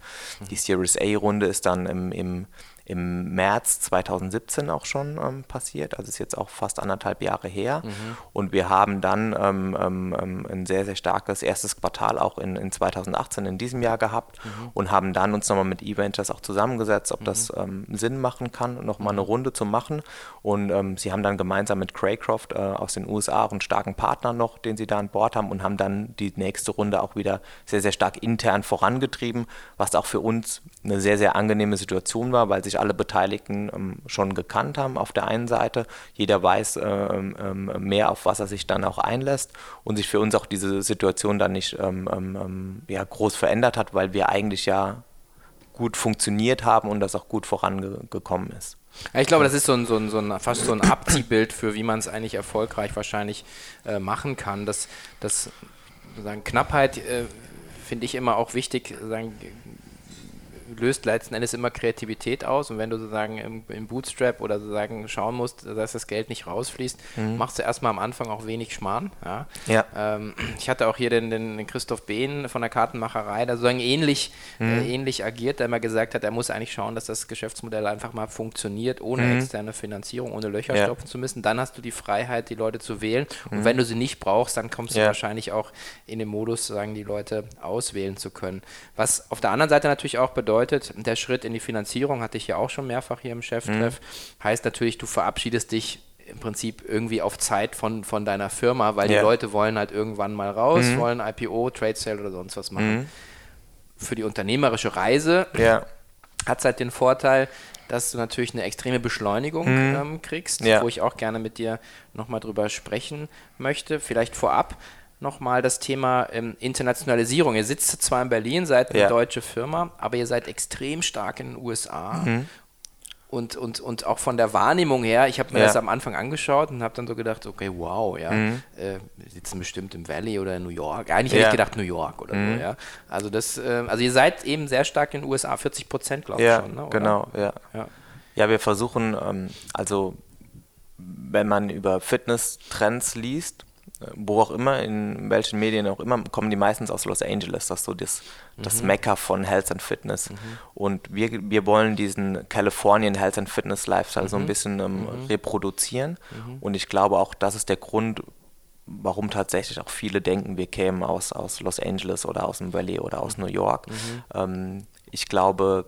die Series A-Runde ist dann im, im im März 2017 auch schon ähm, passiert, also ist jetzt auch fast anderthalb Jahre her. Mhm. Und wir haben dann ähm, ähm, ähm ein sehr, sehr starkes erstes Quartal auch in, in 2018 in diesem Jahr gehabt mhm. und haben dann uns nochmal mit E-Ventures auch zusammengesetzt, ob mhm. das ähm, Sinn machen kann, nochmal eine mhm. Runde zu machen. Und sie haben dann gemeinsam mit Craycroft äh, aus den USA auch einen starken Partner noch, den sie da an Bord haben und haben dann die nächste Runde auch wieder sehr, sehr stark intern vorangetrieben, was auch für uns eine sehr, sehr angenehme Situation war, weil sich alle Beteiligten ähm, schon gekannt haben auf der einen Seite. Jeder weiß ähm, ähm, mehr, auf was er sich dann auch einlässt und sich für uns auch diese Situation dann nicht ja, groß verändert hat, weil wir eigentlich ja gut funktioniert haben und das auch gut vorangekommen ist. Ja, ich glaube, das ist so ein, so ein, so ein fast so ein Abziehbild für, wie man es eigentlich erfolgreich wahrscheinlich äh, machen kann. Das, das sozusagen Knappheit äh, finde ich immer auch wichtig, sagen, löst letzten Endes immer Kreativität aus und wenn du sozusagen im, im Bootstrap oder sozusagen schauen musst, dass das Geld nicht rausfließt, mhm. machst du erstmal am Anfang auch wenig Schmarrn. Ja. ja. Ähm, ich hatte auch hier den, den, Christoph Behn von der Kartenmacherei, der sozusagen ähnlich, mhm. äh, ähnlich agiert, der immer gesagt hat, er muss eigentlich schauen, dass das Geschäftsmodell einfach mal funktioniert, ohne mhm. externe Finanzierung, ohne Löcher ja. stopfen zu müssen. Dann hast du die Freiheit, die Leute zu wählen und mhm. wenn du sie nicht brauchst, dann kommst du ja. wahrscheinlich auch in den Modus, sagen die Leute auswählen zu können. Was auf der anderen Seite natürlich auch bedeutet, bedeutet, der Schritt in die Finanzierung, hatte ich ja auch schon mehrfach hier im Cheftreff, mhm. heißt natürlich, du verabschiedest dich im Prinzip irgendwie auf Zeit von, von deiner Firma, weil yeah. die Leute wollen halt irgendwann mal raus, mhm. wollen IPO, Trade Sale oder sonst was machen. Mhm. Für die unternehmerische Reise yeah. hat es halt den Vorteil, dass du natürlich eine extreme Beschleunigung mhm. ähm, kriegst, ja. wo ich auch gerne mit dir nochmal drüber sprechen möchte. Vielleicht vorab, nochmal das Thema ähm, Internationalisierung. Ihr sitzt zwar in Berlin, seid eine ja. deutsche Firma, aber ihr seid extrem stark in den USA. Mhm. Und, und, und auch von der Wahrnehmung her, ich habe mir ja. das am Anfang angeschaut und habe dann so gedacht, okay, wow, ja, mhm. äh, wir sitzen bestimmt im Valley oder in New York. Eigentlich ja. hätte ich gedacht New York oder mhm. so, ja. Also das, äh, also ihr seid eben sehr stark in den USA, 40 Prozent, glaube ich schon, ne, Genau, ja. ja. Ja, wir versuchen, ähm, also wenn man über Fitness-Trends liest, wo auch immer, in welchen Medien auch immer, kommen die meistens aus Los Angeles. Das ist so das, das mhm. Mekka von Health and Fitness. Mhm. Und wir, wir wollen diesen Californian Health and Fitness Lifestyle mhm. so ein mhm. bisschen ähm, mhm. reproduzieren. Mhm. Und ich glaube auch, das ist der Grund, warum tatsächlich auch viele denken, wir kämen aus, aus Los Angeles oder aus dem Valley oder aus New York. Ähm, ich glaube,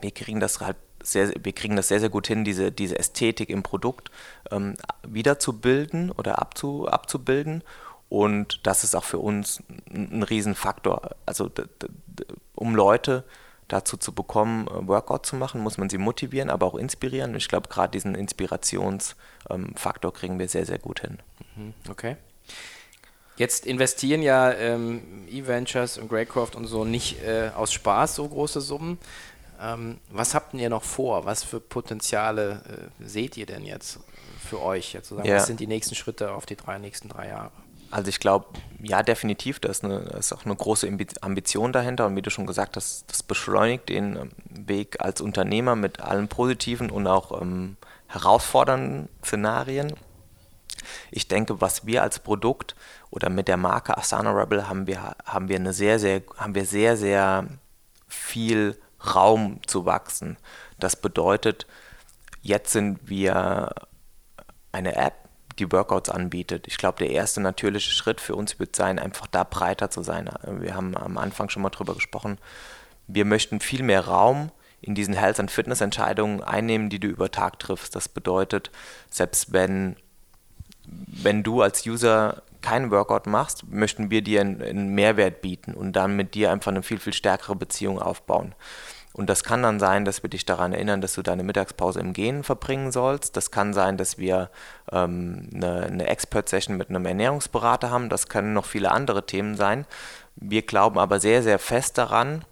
wir kriegen das halt sehr, wir kriegen das sehr, sehr gut hin, diese, diese Ästhetik im Produkt ähm, wiederzubilden oder abzu, abzubilden. Und das ist auch für uns ein, ein Riesenfaktor. Also um Leute dazu zu bekommen, äh, Workout zu machen, muss man sie motivieren, aber auch inspirieren. Ich glaube, gerade diesen Inspirationsfaktor ähm, kriegen wir sehr, sehr gut hin. Mhm, okay. Jetzt investieren ja ähm, E-Ventures und Greycroft und so nicht äh, aus Spaß so große Summen. Ähm, was habt ihr noch vor? Was für Potenziale äh, seht ihr denn jetzt für euch? Jetzt ja. Was sind die nächsten Schritte auf die drei nächsten drei Jahre? Also ich glaube, ja, definitiv, da ist, eine, da ist, auch eine große Ambition dahinter und wie du schon gesagt hast, das beschleunigt den ähm, Weg als Unternehmer mit allen positiven und auch ähm, herausfordernden Szenarien. Ich denke, was wir als Produkt oder mit der Marke Asana Rebel haben wir, haben wir eine sehr, sehr, haben wir sehr, sehr viel Raum zu wachsen. Das bedeutet, jetzt sind wir eine App, die Workouts anbietet. Ich glaube, der erste natürliche Schritt für uns wird sein, einfach da breiter zu sein. Wir haben am Anfang schon mal drüber gesprochen. Wir möchten viel mehr Raum in diesen Health- und Fitness-Entscheidungen einnehmen, die du über Tag triffst. Das bedeutet, selbst wenn, wenn du als User keinen Workout machst, möchten wir dir einen, einen Mehrwert bieten und dann mit dir einfach eine viel, viel stärkere Beziehung aufbauen. Und das kann dann sein, dass wir dich daran erinnern, dass du deine Mittagspause im Gehen verbringen sollst. Das kann sein, dass wir ähm, eine, eine Expert-Session mit einem Ernährungsberater haben. Das können noch viele andere Themen sein. Wir glauben aber sehr, sehr fest daran,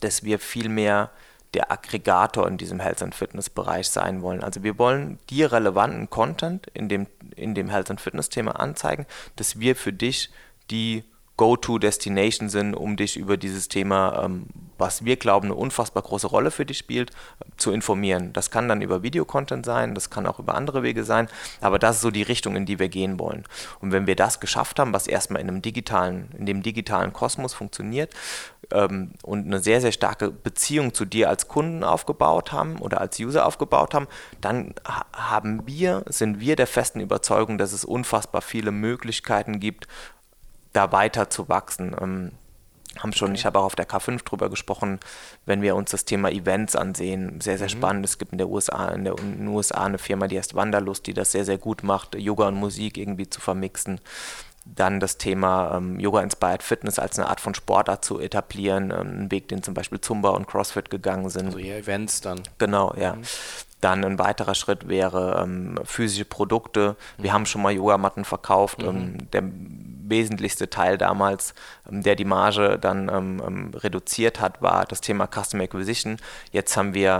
dass wir viel mehr der Aggregator in diesem Health and Fitness Bereich sein wollen. Also wir wollen dir relevanten Content in dem, in dem Health and Fitness Thema anzeigen, dass wir für dich die Go-To-Destination sind, um dich über dieses Thema, ähm, was wir glauben, eine unfassbar große Rolle für dich spielt, zu informieren. Das kann dann über Videocontent sein, das kann auch über andere Wege sein, aber das ist so die Richtung, in die wir gehen wollen. Und wenn wir das geschafft haben, was erstmal in einem digitalen, in dem digitalen Kosmos funktioniert ähm, und eine sehr, sehr starke Beziehung zu dir als Kunden aufgebaut haben oder als User aufgebaut haben, dann haben wir, sind wir der festen Überzeugung, dass es unfassbar viele Möglichkeiten gibt, da weiter zu wachsen. Ähm, haben schon, okay. ich habe auch auf der K5 drüber gesprochen, wenn wir uns das Thema Events ansehen, sehr, sehr mhm. spannend. Es gibt in der USA, in, der, in den USA eine Firma, die heißt Wanderlust, die das sehr, sehr gut macht, Yoga und Musik irgendwie zu vermixen. Dann das Thema ähm, Yoga-Inspired Fitness als eine Art von Sportart zu etablieren, ähm, ein Weg, den zum Beispiel Zumba und CrossFit gegangen sind. Also eher Events dann. Genau, ja. Mhm. Dann ein weiterer Schritt wäre ähm, physische Produkte. Wir mhm. haben schon mal Yogamatten verkauft. Mhm. Ähm, der wesentlichste Teil damals, ähm, der die Marge dann ähm, ähm, reduziert hat, war das Thema Custom Acquisition. Jetzt haben wir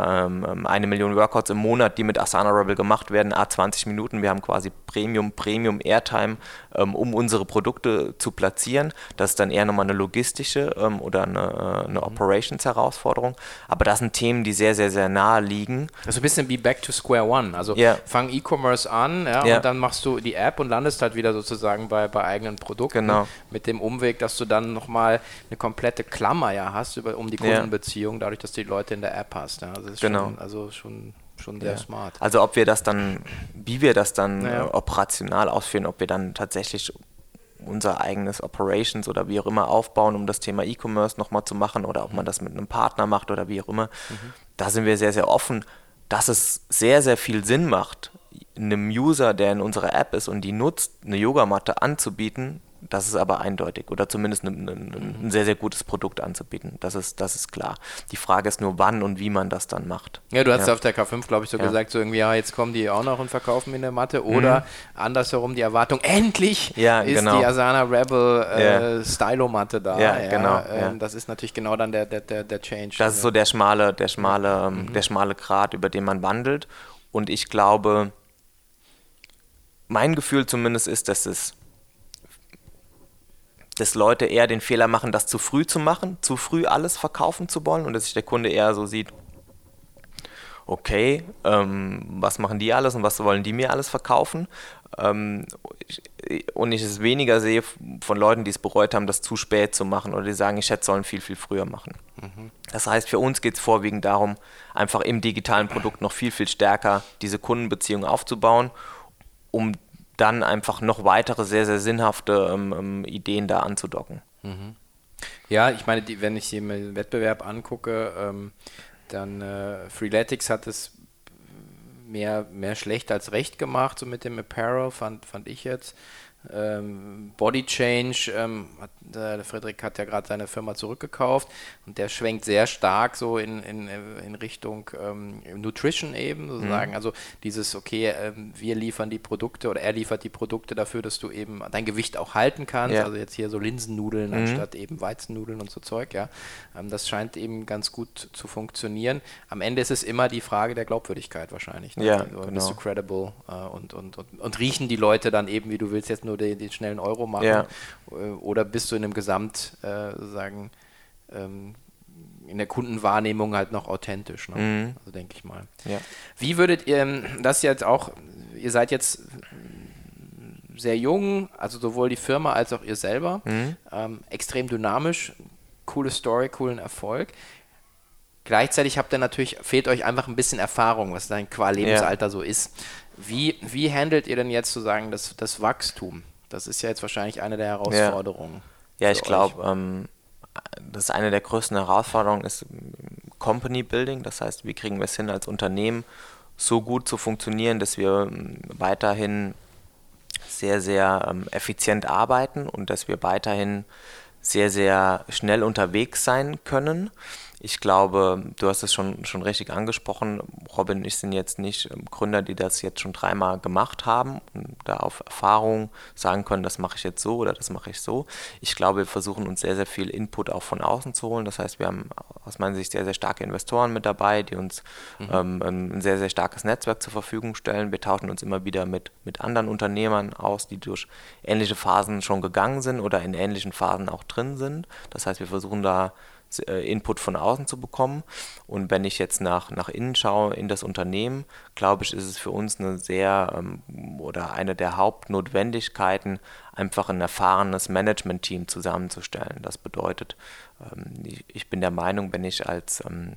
eine Million Workouts im Monat, die mit Asana Rebel gemacht werden, a 20 Minuten. Wir haben quasi Premium, Premium Airtime, um unsere Produkte zu platzieren. Das ist dann eher nochmal eine logistische oder eine, äh, eine mhm. Operations-Herausforderung. Aber das sind Themen, die sehr, sehr, sehr nahe liegen. Also ein bisschen wie Back to Square One. Also yeah. fang E-Commerce an ja, yeah. und dann machst du die App und landest halt wieder sozusagen bei, bei eigenen Produkten. Produkten genau. mit dem Umweg, dass du dann nochmal eine komplette Klammer ja hast über, um die Kundenbeziehung, dadurch, dass du die Leute in der App hast. Ja. Das ist genau. schon, also schon schon sehr ja. smart. Also ob wir das dann, wie wir das dann ja. äh, operational ausführen, ob wir dann tatsächlich unser eigenes Operations oder wie auch immer aufbauen, um das Thema E-Commerce nochmal zu machen oder ob man das mit einem Partner macht oder wie auch immer, mhm. da sind wir sehr, sehr offen, dass es sehr, sehr viel Sinn macht, einem User, der in unserer App ist und die nutzt, eine Yogamatte anzubieten, das ist aber eindeutig oder zumindest ein, ein, ein, sehr, sehr gutes Produkt anzubieten. Das ist, das ist klar. Die Frage ist nur, wann und wie man das dann macht. Ja, du hast ja auf der K5, glaube ich, so ja. gesagt, so irgendwie, ja, jetzt kommen die auch noch und verkaufen in der Matte. Oder mhm. andersherum die Erwartung, endlich ja, ist genau. die Asana Rebel äh, Stylo-Matte da. Ja, genau. Ähm, das ist natürlich genau dann der, der, der, der Change. Das ist so der schmale, der schmale, ähm, mhm. der schmale Grat, über den man wandelt. Und ich glaube, mein Gefühl zumindest ist, dass es dass Leute eher den Fehler machen, das zu früh zu machen, zu früh alles verkaufen zu wollen und dass sich der Kunde eher so sieht, okay, ähm, was machen die alles und was wollen die mir alles verkaufen? Ähm, und ich es weniger sehe von Leuten, die es bereut haben, das zu spät zu machen oder die sagen, ich hätte sollen viel, viel früher machen. Mhm. Das heißt, für uns geht es vorwiegend darum, einfach im digitalen Produkt noch viel, viel stärker diese Kundenbeziehung aufzubauen, um dann einfach noch weitere sehr, sehr sinnhafte ähm, ähm, Ideen da anzudocken. Mhm. Ja, ich meine, die, wenn ich hier den Wettbewerb angucke, ähm, dann äh, Freeletics hat es mehr, mehr schlecht als recht gemacht, so mit dem Apparel, fand, fand ich jetzt. Ähm, Body Change, ähm, hat, äh, der Friedrich hat ja gerade seine Firma zurückgekauft und der schwenkt sehr stark so in, in, in Richtung ähm, Nutrition eben sozusagen. Mhm. Also dieses, okay, ähm, wir liefern die Produkte oder er liefert die Produkte dafür, dass du eben dein Gewicht auch halten kannst. Ja. Also jetzt hier so Linsennudeln mhm. anstatt eben Weizennudeln und so Zeug, ja. Ähm, das scheint eben ganz gut zu funktionieren. Am Ende ist es immer die Frage der Glaubwürdigkeit wahrscheinlich. Ne? Ja, also, genau. Bist du credible äh, und, und, und, und riechen die Leute dann eben, wie du willst jetzt nur nur den, den schnellen Euro machen? Ja. Äh, oder bist du in einem Gesamt, äh, sagen, ähm, in der Kundenwahrnehmung halt noch authentisch, ne? mhm. also denke ich mal. Ja. Wie würdet ihr ähm, das jetzt auch, ihr seid jetzt sehr jung, also sowohl die Firma als auch ihr selber, mhm. ähm, extrem dynamisch, coole Story, coolen Erfolg. Gleichzeitig habt ihr natürlich, fehlt euch einfach ein bisschen Erfahrung, was dein qua Lebensalter ja. so ist. Wie, wie handelt ihr denn jetzt sozusagen das, das Wachstum? Das ist ja jetzt wahrscheinlich eine der Herausforderungen. Ja, ja ich glaube, ähm, das ist eine der größten Herausforderungen ist Company Building. Das heißt, wie kriegen wir es hin, als Unternehmen so gut zu funktionieren, dass wir ähm, weiterhin sehr, sehr ähm, effizient arbeiten und dass wir weiterhin sehr, sehr schnell unterwegs sein können. Ich glaube, du hast es schon, schon richtig angesprochen. Robin und ich sind jetzt nicht ähm, Gründer, die das jetzt schon dreimal gemacht haben und da auf Erfahrung sagen können, das mache ich jetzt so oder das mache ich so. Ich glaube, wir versuchen uns sehr, sehr viel Input auch von außen zu holen. Das heißt, wir haben aus meiner Sicht sehr, sehr starke Investoren mit dabei, die uns mhm. ähm, ein sehr, sehr starkes Netzwerk zur Verfügung stellen. Wir tauschen uns immer wieder mit, mit anderen Unternehmern aus, die durch ähnliche Phasen schon gegangen sind oder in ähnlichen Phasen auch drin sind. Das heißt, wir versuchen da Input von außen zu bekommen. Und wenn ich jetzt nach, nach innen schaue in das Unternehmen, glaube ich, ist es für uns eine sehr ähm, oder eine der Hauptnotwendigkeiten, einfach ein erfahrenes Management-Team zusammenzustellen. Das bedeutet, ähm, ich, bin der Meinung, wenn ich als, ähm,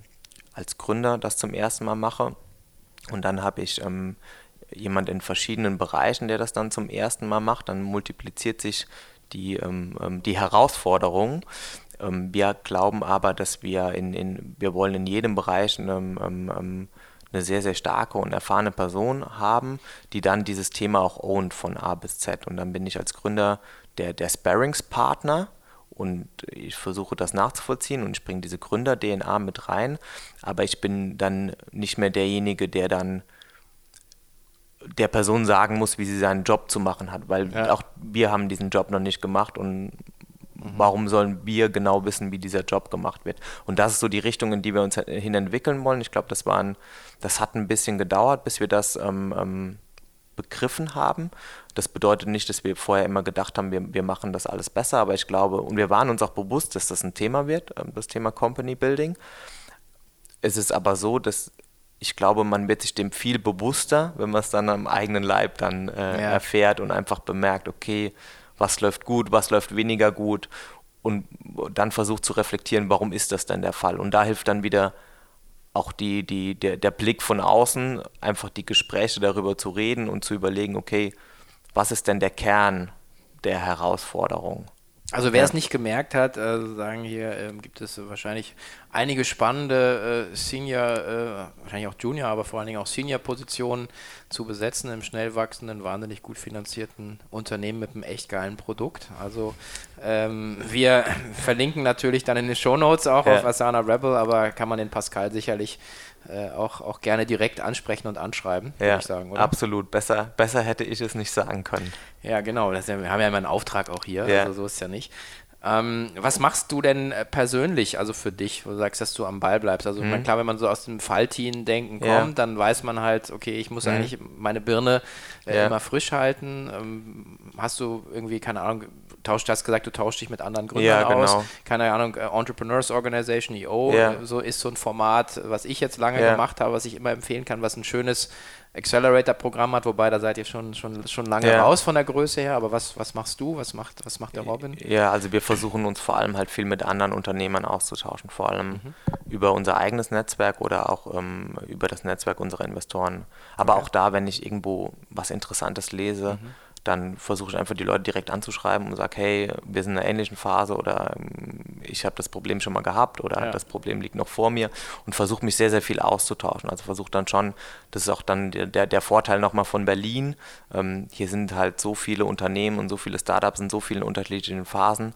als Gründer das zum ersten Mal mache und dann habe ich jemand in verschiedenen Bereichen, der das dann zum ersten Mal macht, dann multipliziert sich die, die Herausforderung. Ähm, wir glauben aber, dass wir in, in, wir wollen in jedem Bereich ähm, ähm, ähm, eine sehr, sehr starke und erfahrene Person haben, die dann dieses Thema auch ownt von A bis Z. Und dann bin ich als Gründer der, der Sparringspartner und ich versuche das nachzuvollziehen und ich bringe diese Gründer-DNA mit rein, aber ich bin dann nicht mehr derjenige, der dann der Person sagen muss, wie sie seinen Job zu machen hat, weil ja. auch wir haben diesen Job noch nicht gemacht und. Warum sollen wir genau wissen, wie dieser Job gemacht wird? Und das ist so die Richtung, in die wir uns hin entwickeln wollen. Ich glaube, das das hat ein bisschen gedauert, bis wir das ähm, ähm, begriffen haben. Das bedeutet nicht, dass wir vorher immer gedacht haben, wir, wir machen das alles besser, aber ich glaube, und wir waren uns auch bewusst, dass das ein Thema wird, ähm, das Thema Company Building. Es ist aber so, dass ich glaube, man wird sich dem viel bewusster, wenn man es dann am eigenen Leib dann äh, ja. erfährt und einfach bemerkt, okay, was läuft gut, was läuft weniger gut und dann versucht zu reflektieren, warum ist das denn der Fall. Und da hilft dann wieder auch die, die, der, der Blick von außen, einfach die Gespräche darüber zu reden und zu überlegen, okay, was ist denn der Kern der Herausforderung? Also wer es nicht gemerkt hat, äh, sagen hier äh, gibt es wahrscheinlich einige spannende äh, Senior, äh, wahrscheinlich auch Junior, aber vor allen Dingen auch Senior-Positionen zu besetzen im schnell wachsenden, wahnsinnig gut finanzierten Unternehmen mit einem echt geilen Produkt. Also ähm, wir verlinken natürlich dann in den Show Notes auch ja. auf Asana Rebel, aber kann man den Pascal sicherlich äh, auch, auch gerne direkt ansprechen und anschreiben, würde ich sagen, oder? Absolut, besser, besser hätte ich es nicht sagen können. Ja, genau, ja, wir haben ja immer einen Auftrag auch hier, ja. also so ist es ja nicht. Ähm, was machst du denn äh, persönlich, also für dich, wo du sagst, dass du am Ball bleibst? Also, mhm. klar, wenn man so aus dem Fallteam-Denken kommt, ja. dann weiß man halt, okay, ich muss mhm. eigentlich meine Birne äh, ja. immer frisch halten. Ähm, hast du irgendwie, keine Ahnung, tauscht, hast gesagt, du tauschst dich mit anderen Gründern ja, genau. aus. Keine Ahnung, äh, Entrepreneurs Organization, EO, ja. so ist so ein Format, was ich jetzt lange gemacht habe, was ich immer empfehlen kann, was ein schönes Accelerator-Programm hat, wobei da seid ihr schon, schon, schon lange ja. raus von der Größe her, aber was, was machst du, was macht, was macht der Robin? Ja, also wir versuchen uns vor allem halt viel mit anderen Unternehmern auszutauschen, vor allem mhm. über unser eigenes Netzwerk oder auch ähm, über das Netzwerk unserer Investoren. Aber okay. auch da, wenn ich irgendwo was Interessantes lese, mhm dann versuche ich einfach die Leute direkt anzuschreiben und sage, hey, wir sind in einer ähnlichen Phase oder ähm, ich habe das Problem schon mal gehabt oder ja. das Problem liegt noch vor mir und versuche mich sehr, sehr viel auszutauschen. Also versuche dann schon, das ist auch dann der, der Vorteil nochmal von Berlin. Ähm, hier sind halt so viele Unternehmen und so viele Startups in so vielen unterschiedlichen Phasen,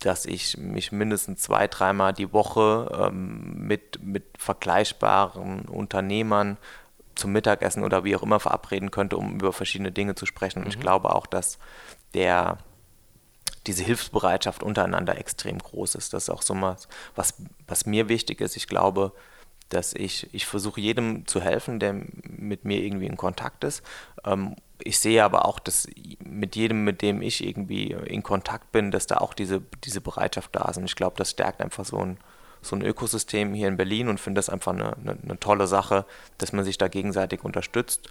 dass ich mich mindestens zwei, dreimal die Woche ähm, mit, mit vergleichbaren Unternehmern zum Mittagessen oder wie auch immer verabreden könnte, um über verschiedene Dinge zu sprechen. Und mhm. ich glaube auch, dass der diese Hilfsbereitschaft untereinander extrem groß ist. Das ist auch so was, was, was mir wichtig ist. Ich glaube, dass ich, ich versuche jedem zu helfen, der mit mir irgendwie in Kontakt ist. Ähm, ich sehe aber auch, dass mit jedem, mit dem ich irgendwie in Kontakt bin, dass da auch diese, diese Bereitschaft da ist. Und ich glaube, das stärkt einfach so ein, so ein Ökosystem hier in Berlin und finde das einfach eine, eine, eine, tolle Sache, dass man sich da gegenseitig unterstützt.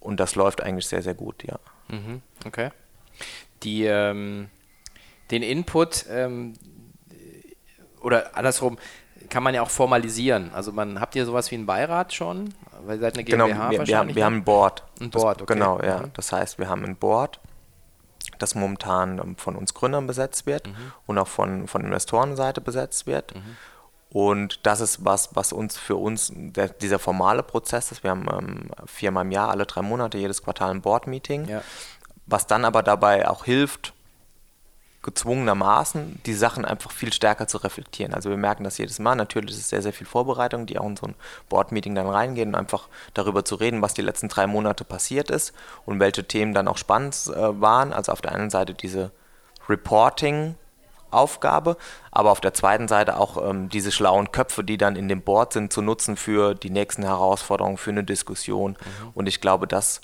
Und das läuft eigentlich sehr, sehr gut, ja. Mhm, okay. Die, ähm, den Input ähm, oder andersrum kann man ja auch formalisieren. Also man habt ihr sowas wie einen Beirat schon? Weil ihr seid eine GmbH genau, wir, wir, haben, wir haben ein Board. Ein Board, okay. Genau, ja. Mhm. Das heißt, wir haben ein Board das momentan ähm, von uns Gründern besetzt wird mhm. und auch von, von Investorenseite besetzt wird. Mhm. Und das ist was, was uns für uns, der, dieser formale Prozess ist. Wir haben ähm, viermal im Jahr, alle drei Monate, jedes Quartal ein Board-Meeting. Ja. Was dann aber dabei auch hilft, gezwungenermaßen, die Sachen einfach viel stärker zu reflektieren. Also wir merken das jedes Mal. Natürlich ist es sehr, sehr viel Vorbereitung, die auch in so ein Board-Meeting dann reingehen und einfach darüber zu reden, was die letzten drei Monate passiert ist und welche Themen dann auch spannend äh, waren. Also auf der einen Seite diese Reporting- Aufgabe, aber auf der zweiten Seite auch ähm, diese schlauen Köpfe, die dann in dem Board sind, zu nutzen für die nächsten Herausforderungen, für eine Diskussion. Mhm. Und ich glaube, das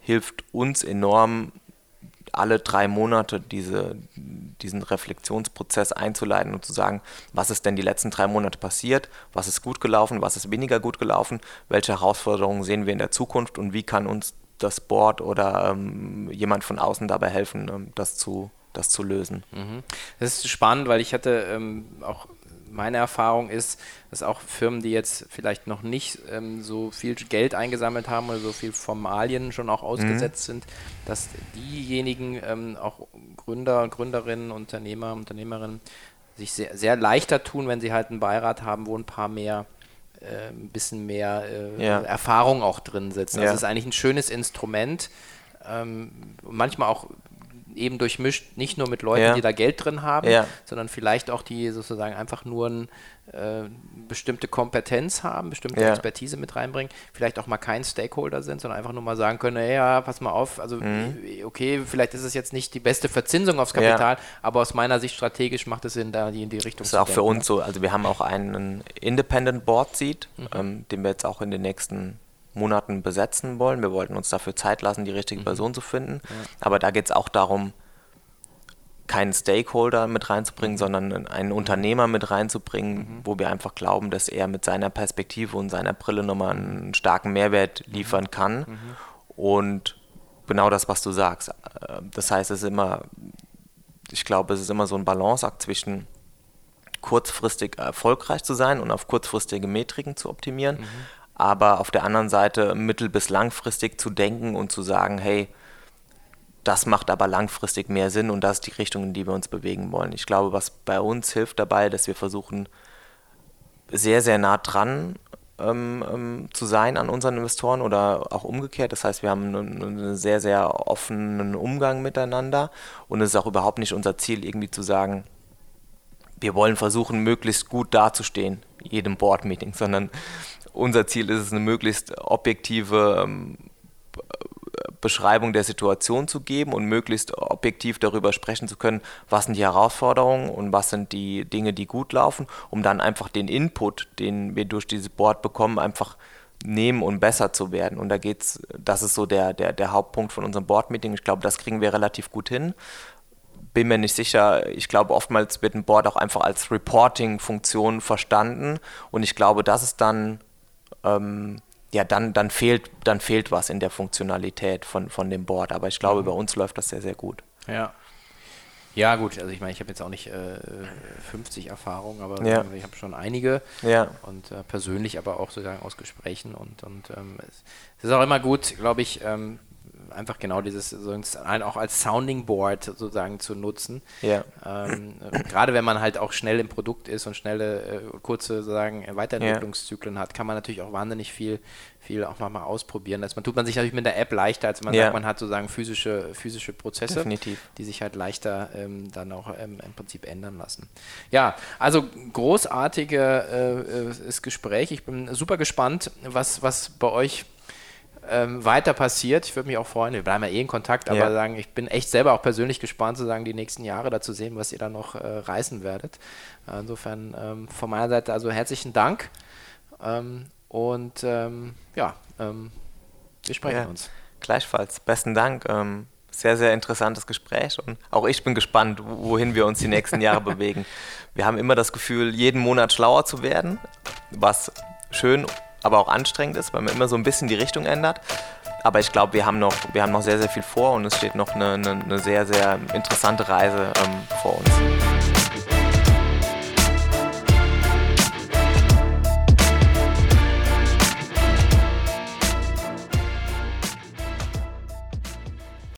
hilft uns enorm, alle drei Monate diese, diesen Reflexionsprozess einzuleiten und zu sagen, was ist denn die letzten drei Monate passiert, was ist gut gelaufen, was ist weniger gut gelaufen, welche Herausforderungen sehen wir in der Zukunft und wie kann uns das Board oder ähm, jemand von außen dabei helfen, ähm, das zu das zu lösen. Mhm. Das ist spannend, weil ich hatte ähm, auch meine Erfahrung ist, dass auch Firmen, die jetzt vielleicht noch nicht ähm, so viel Geld eingesammelt haben oder so viel Formalien schon auch ausgesetzt mhm. sind, dass diejenigen ähm, auch Gründer, Gründerinnen, Unternehmer, Unternehmerinnen sich sehr, sehr leichter tun, wenn sie halt einen Beirat haben, wo ein paar mehr äh, ein bisschen mehr äh, ja. Erfahrung auch drin sitzen. Ja. Das ist eigentlich ein schönes Instrument. Ähm, manchmal auch eben durchmischt, nicht nur mit Leuten, ja. die da Geld drin haben, ja. sondern vielleicht auch die sozusagen einfach nur eine äh, bestimmte Kompetenz haben, bestimmte ja. Expertise mit reinbringen, vielleicht auch mal kein Stakeholder sind, sondern einfach nur mal sagen können, ja, pass mal auf, also mhm. okay, vielleicht ist es jetzt nicht die beste Verzinsung aufs Kapital, aber aus meiner Sicht strategisch macht es Sinn, da in die Richtung zu Das ist auch für uns so, also wir haben auch einen Independent Board Seat, mhm. ähm, den wir jetzt auch in den nächsten Monaten besetzen wollen. Wir wollten uns dafür Zeit lassen, die richtige mhm. Person zu finden. Ja. Aber da geht es auch darum, keinen Stakeholder mit reinzubringen, mhm. sondern einen Unternehmer mit reinzubringen, mhm. wo wir einfach glauben, dass er mit seiner Perspektive und seiner Brille nochmal einen starken Mehrwert liefern kann. Mhm. Und genau das, was du sagst. Äh, das heißt, es ist immer, ich glaube, es ist immer so ein Balanceakt zwischen kurzfristig erfolgreich zu sein und auf kurzfristige Metriken zu optimieren, mhm aber auf der anderen Seite mittel- bis langfristig zu denken und zu sagen, hey, das macht aber langfristig mehr Sinn und das ist die Richtung, in die wir uns bewegen wollen. Ich glaube, was bei uns hilft dabei, dass wir versuchen, sehr, sehr nah dran ähm, ähm, zu sein an unseren Investoren oder auch umgekehrt. Das heißt, wir haben einen, einen sehr, sehr offenen Umgang miteinander und es ist auch überhaupt nicht unser Ziel, irgendwie zu sagen, wir wollen versuchen, möglichst gut dazustehen, jedem Board-Meeting, sondern unser Ziel ist es, eine möglichst objektive ähm, Beschreibung der Situation zu geben und möglichst objektiv darüber sprechen zu können, was sind die Herausforderungen und was sind die Dinge, die gut laufen, um dann einfach den Input, den wir durch dieses Board bekommen, einfach nehmen und besser zu werden. Und da geht's, das ist so der, der, der Hauptpunkt von unserem Board-Meeting. Ich glaube, das kriegen wir relativ gut hin. Bin mir nicht sicher. Ich glaube, oftmals wird ein Board auch einfach als Reporting-Funktion verstanden. Und ich glaube, das ist dann ähm, ja, dann, dann, fehlt, dann fehlt was in der Funktionalität von, von dem Board. Aber ich glaube, mhm. bei uns läuft das sehr, sehr gut. Ja. Ja, gut, also ich meine, ich habe jetzt auch nicht äh, 50 Erfahrungen, aber ja. ich habe schon einige. Ja. Und äh, persönlich aber auch sozusagen aus Gesprächen. Und, und ähm, es, ist auch immer gut, glaube ich, ähm, einfach genau dieses auch als Sounding Board sozusagen zu nutzen. Ja. Ähm, gerade wenn man halt auch schnell im Produkt ist und schnelle, äh, kurze sozusagen Weiterentwicklungszyklen ja. hat, kann man natürlich auch wahnsinnig viel, viel auch mal, mal ausprobieren. Das man tut man sich natürlich mit der App leichter, als man ja. sagt, man hat sozusagen physische, physische Prozesse, Definitiv. die sich halt leichter ähm, dann auch ähm, im Prinzip ändern lassen. Ja, also großartiges äh, äh Gespräch. Ich bin super gespannt, was, was bei euch ähm, weiter passiert. Ich würde mich auch freuen, wir bleiben ja eh in Kontakt, aber ja. sagen, ich bin echt selber auch persönlich gespannt, zu sagen, die nächsten Jahre da zu sehen, was ihr da noch äh, reißen werdet. Insofern ähm, von meiner Seite also herzlichen Dank ähm, und ähm, ja, ähm, wir sprechen ja, uns. Gleichfalls, besten Dank. Ähm, sehr, sehr interessantes Gespräch und auch ich bin gespannt, wohin wir uns die nächsten Jahre bewegen. Wir haben immer das Gefühl, jeden Monat schlauer zu werden, was schön aber auch anstrengend ist, weil man immer so ein bisschen die Richtung ändert. Aber ich glaube, wir, haben noch, wir haben noch sehr, sehr viel vor und es steht noch eine, eine, eine sehr, sehr interessante Reise ähm, vor uns.